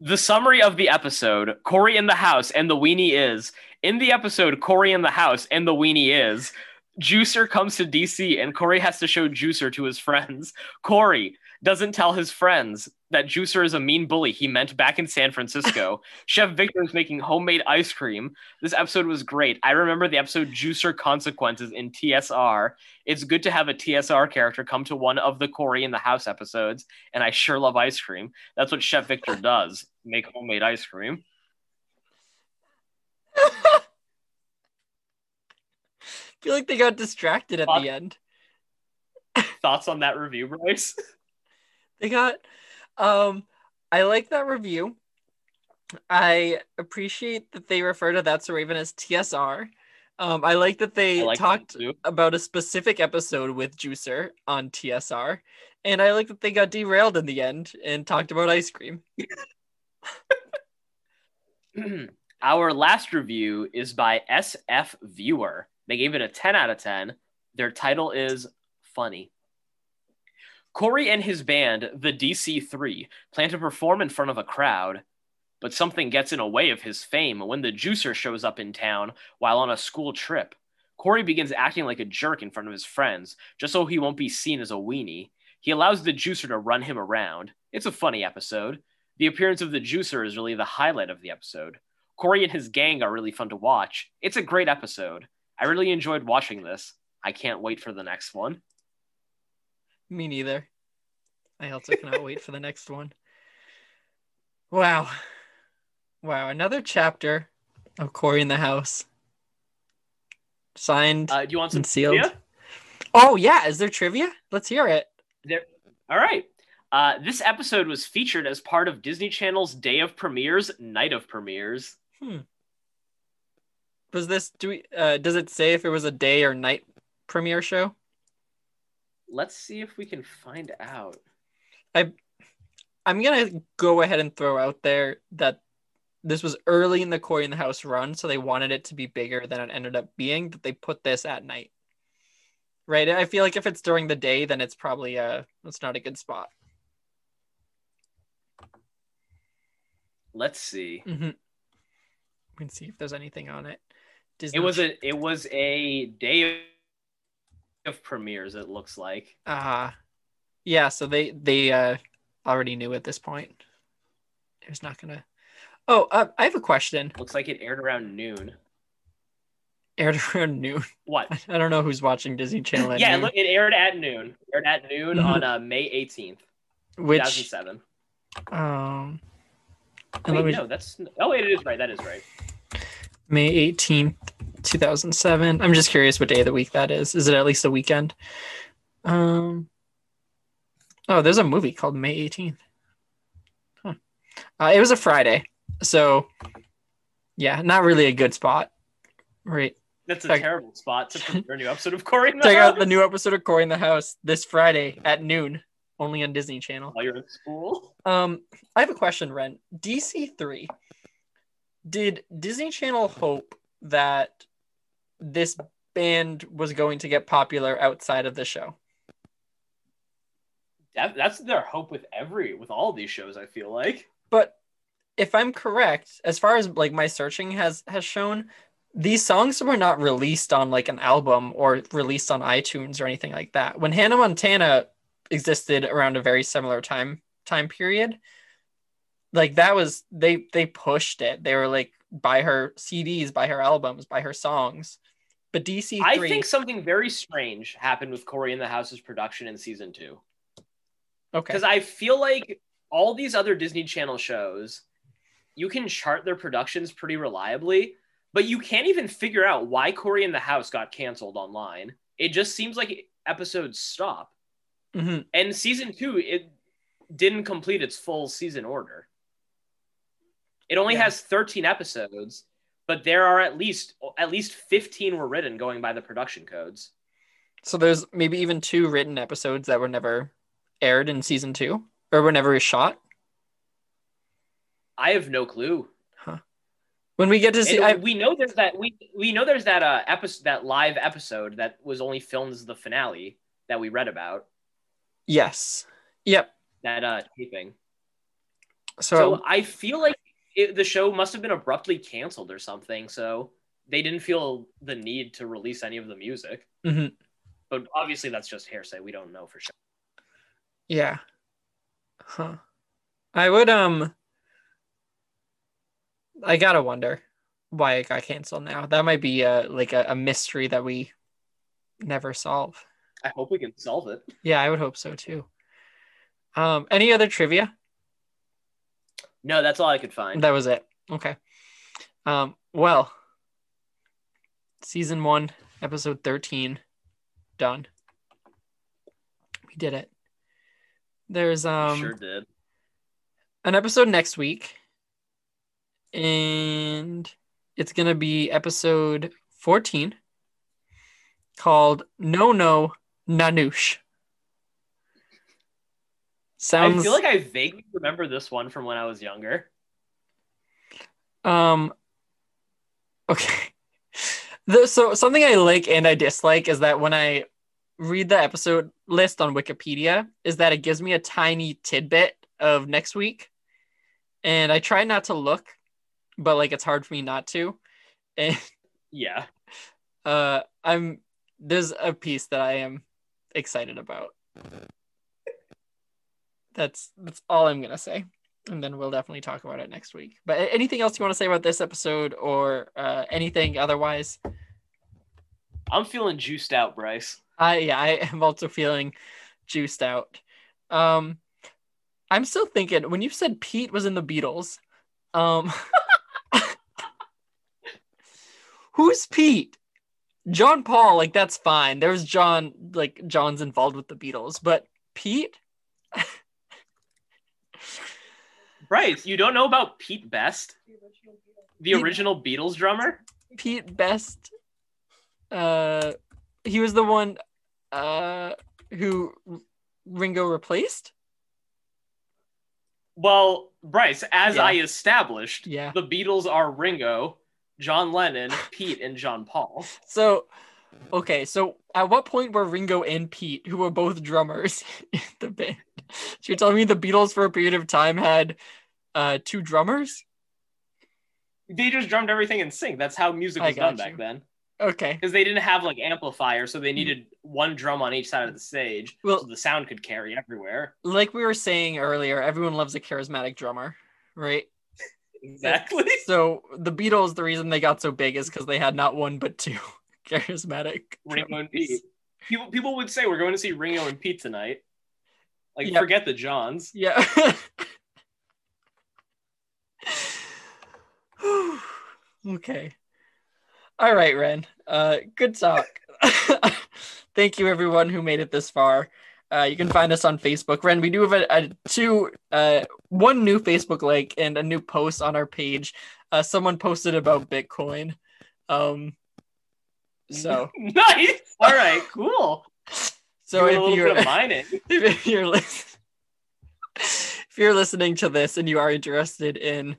S3: The summary of the episode Cory in the house and the weenie is. In the episode Cory in the house and the weenie is. Juicer comes to DC and Cory has to show Juicer to his friends. Cory doesn't tell his friends that Juicer is a mean bully he meant back in San Francisco. <laughs> Chef Victor is making homemade ice cream. This episode was great. I remember the episode Juicer Consequences in TSR. It's good to have a TSR character come to one of the Cory in the House episodes, and I sure love ice cream. That's what Chef Victor <laughs> does make homemade ice cream.
S2: I <laughs> feel like they got distracted at the end.
S3: Thoughts on that review, Bryce?
S2: They got um I like that review. I appreciate that they refer to That's So Raven as TSR. Um, I like that they
S3: like
S2: talked about a specific episode with Juicer on TSR, and I like that they got derailed in the end and talked about ice cream. <laughs> <clears throat>
S3: Our last review is by SF Viewer. They gave it a 10 out of 10. Their title is Funny. Cory and his band, the DC3, plan to perform in front of a crowd, but something gets in the way of his fame when the juicer shows up in town while on a school trip. Cory begins acting like a jerk in front of his friends, just so he won't be seen as a weenie. He allows the juicer to run him around. It's a funny episode. The appearance of the juicer is really the highlight of the episode. Cory and his gang are really fun to watch. It's a great episode. I really enjoyed watching this. I can't wait for the next one.
S2: Me neither. I also cannot wait for the next one. Wow. Wow, another chapter of Cory in the House. Signed.
S3: Uh, do you want some
S2: And sealed.
S3: trivia?
S2: oh yeah, is there trivia? Let's hear it.
S3: There. All right. Uh, this episode was featured as part of Disney Channel's Day of Premieres, Night of Premieres.
S2: Was this do we uh does it say if it was a day or night premiere show?
S3: Let's see if we can find out.
S2: I'm gonna go ahead and throw out there that this was early in the Cory in the House run, so they wanted it to be bigger than it ended up being. That they put this at night, right? I feel like if it's during the day, then it's probably uh, it's not a good spot.
S3: Let's see.
S2: Mm-hmm. We can see if there's anything on it. Disney.
S3: It was a it was a day of premieres. It looks like.
S2: uh yeah. So they they uh already knew at this point. There's not gonna. Oh, uh, I have a question.
S3: Looks like it aired around noon.
S2: Aired <laughs> around noon.
S3: What? <laughs>
S2: I don't know who's watching Disney Channel <laughs>
S3: yeah,
S2: noon.
S3: look, it aired at noon. Aired at noon
S2: Mhm.
S3: on uh, May eighteenth, two
S2: which
S3: thousand seven.
S2: um let
S3: Wait,
S2: me-
S3: no, that's oh wait, it is right. That is right.
S2: May 18th, 2007. I'm just curious what day of the week that is. Is it at least a weekend? Um Oh, there's a movie called May 18th. Huh. Uh, it was a Friday. So yeah, not really a good spot. Right.
S3: That's a
S2: Check-
S3: terrible spot to premiere a new episode of Cory in the
S2: Check out the new episode of Cory in the House this Friday at noon, only on Disney Channel.
S3: while you're in school.
S2: Um, I have a question, Ren. DC three. Did Disney Channel hope that this band was going to get popular outside of the show?
S3: That, that's their hope with every with all these shows. I feel like.
S2: But if I'm correct, as far as like my searching has has shown, these songs were not released on like an album or released on iTunes or anything like that. When Hannah Montana existed around a very similar time time period, like that was they they pushed it. They were like buy her CDs, buy her albums, buy her songs. But DC
S3: I think something very strange happened with Cory in the House's production in season two.
S2: okay,
S3: because I feel like all these other Disney Channel shows, you can chart their productions pretty reliably, but you can't even figure out why Cory in the House got canceled online. It just seems like episodes stop.
S2: Mhm.
S3: And season two, it didn't complete its full season order. It only
S2: Yeah.
S3: has 13 episodes, but there are at least at least 15 were written going by the production codes.
S2: so there's maybe even two written episodes that were never aired in season two or were never shot.
S3: I have no clue.
S2: When we get to see, I,
S3: we know there's that we we know there's that uh episode that live episode that was only filmed as the finale that we read about
S2: yes, yep.
S3: that uh taping.
S2: So,
S3: So, I feel like it, the show must have been abruptly canceled or something. So they didn't feel the need to release any of the music.
S2: Mhm.
S3: But obviously that's just hearsay. We don't know for sure.
S2: Yeah. Huh. I would um I gotta wonder why it got canceled now. That might be a like a, a mystery that we never solve.
S3: I hope we can solve it.
S2: Yeah, I would hope so too. Um any other trivia?
S3: No, that's all I could find.
S2: That was it. Okay. Um well season one, episode 13, done. We did it. There's um
S3: sure did.
S2: an episode next week and it's going to be episode 14 called no no nanoosh sounds
S3: I feel like I vaguely remember this one from when I was younger.
S2: um okay the, so something i like and i dislike is that when i read the episode list on wikipedia is that it gives me a tiny tidbit of next week and i try not to look but like it's hard for me not to and
S3: Yeah. <laughs>
S2: uh i'm there's a piece that i am excited about that's that's all i'm gonna say. And then we'll definitely talk about it next week. But anything else you want to say about this episode or uh, anything otherwise?
S3: I'm feeling juiced out, Bryce.
S2: i yeah i am also feeling juiced out. Um i'm still thinking when you said pete was in the beatles um <laughs> who's pete? John paul like that's fine. There's john like john's involved with the beatles but pete
S3: Bryce, you don't know about Pete Best, the original Beatles drummer?
S2: pete best uh he was the one uh who ringo replaced
S3: Well, Bryce, as
S2: Yeah.
S3: I established,
S2: yeah
S3: the Beatles are Ringo, John Lennon, Pete, and John Paul.
S2: So, okay, so at what point were Ringo and Pete, who were both drummers <laughs> in the band? So you're telling me the Beatles for a period of time had uh, two drummers?
S3: They just drummed everything in sync. That's how music was done
S2: got
S3: back then.
S2: Okay,
S3: Because they didn't have like amplifiers, so they needed one drum on each side of the stage,
S2: Well-
S3: so the sound could carry everywhere.
S2: like we were saying earlier, everyone loves a charismatic drummer, right? <laughs>
S3: Exactly.
S2: So the Beatles, the reason they got so big is because they had not one but two <laughs> charismatic.
S3: Ringo and. Pete. People people would say we're going to see Ringo and Pete tonight. Like
S2: Yep.
S3: forget the Johns.
S2: Yeah. <laughs> okay. All right, Ren. Uh, good talk. <laughs> Thank you, everyone who made it this far. Uh, you can find us on Facebook. Ren, we do have a, a two, uh, one new Facebook like and a new post on our page. Uh, someone posted about Bitcoin. Um, so, <laughs>
S3: nice. All right, cool.
S2: so
S3: Doing
S2: if you're
S3: mining. <laughs>
S2: if you're lis- if you're listening to this and you are interested in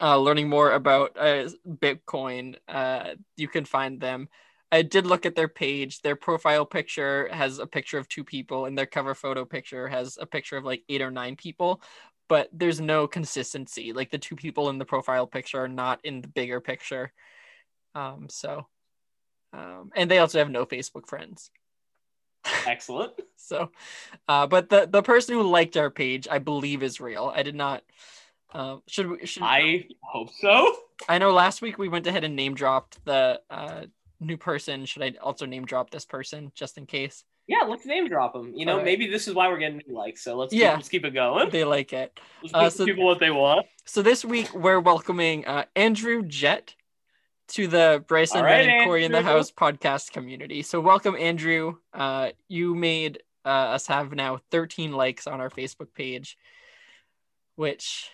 S2: uh, learning more about uh, Bitcoin, uh, you can find them I did look at their page. Their profile picture has a picture of two people, and their cover photo picture has a picture of like eight or nine people. But there's no consistency. Like the two people in the profile picture are not in the bigger picture. Um, so, um, and they also have no Facebook friends.
S3: Excellent. <laughs>
S2: So, uh, but the the person who liked our page, I believe, is real. I did not. Um, should we? Should
S3: I hope so.
S2: I know last week we went ahead and name dropped the uh, new person. Should I also name drop this person just in case
S3: Yeah, let's name drop them. You know,
S2: Alright.
S3: maybe this is why we're getting new likes. So let's
S2: Yeah.
S3: keep, let's keep it going.
S2: they like it?
S3: Let's
S2: Uh,
S3: give
S2: so-
S3: people what they want.
S2: So this week we're welcoming uh, Andrew Jett to the Bryson
S3: right,
S2: and Cory in the House podcast community. So welcome, Andrew. Uh, you made uh, us have now 13 likes on our Facebook page, which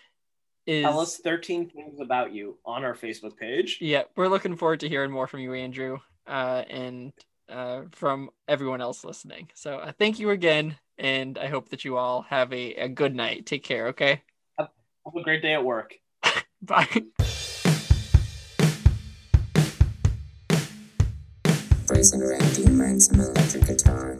S2: is
S3: Tell us 13 things about you on our Facebook page.
S2: yeah. We're looking forward to hearing more from you, Andrew, uh, and uh, from everyone else listening. So uh, thank you again, and I hope that you all have a, a good night. Take care. Okay.
S3: Have a great day at work. <laughs>
S2: Bye.
S1: Brazen Randy learns some electric guitar.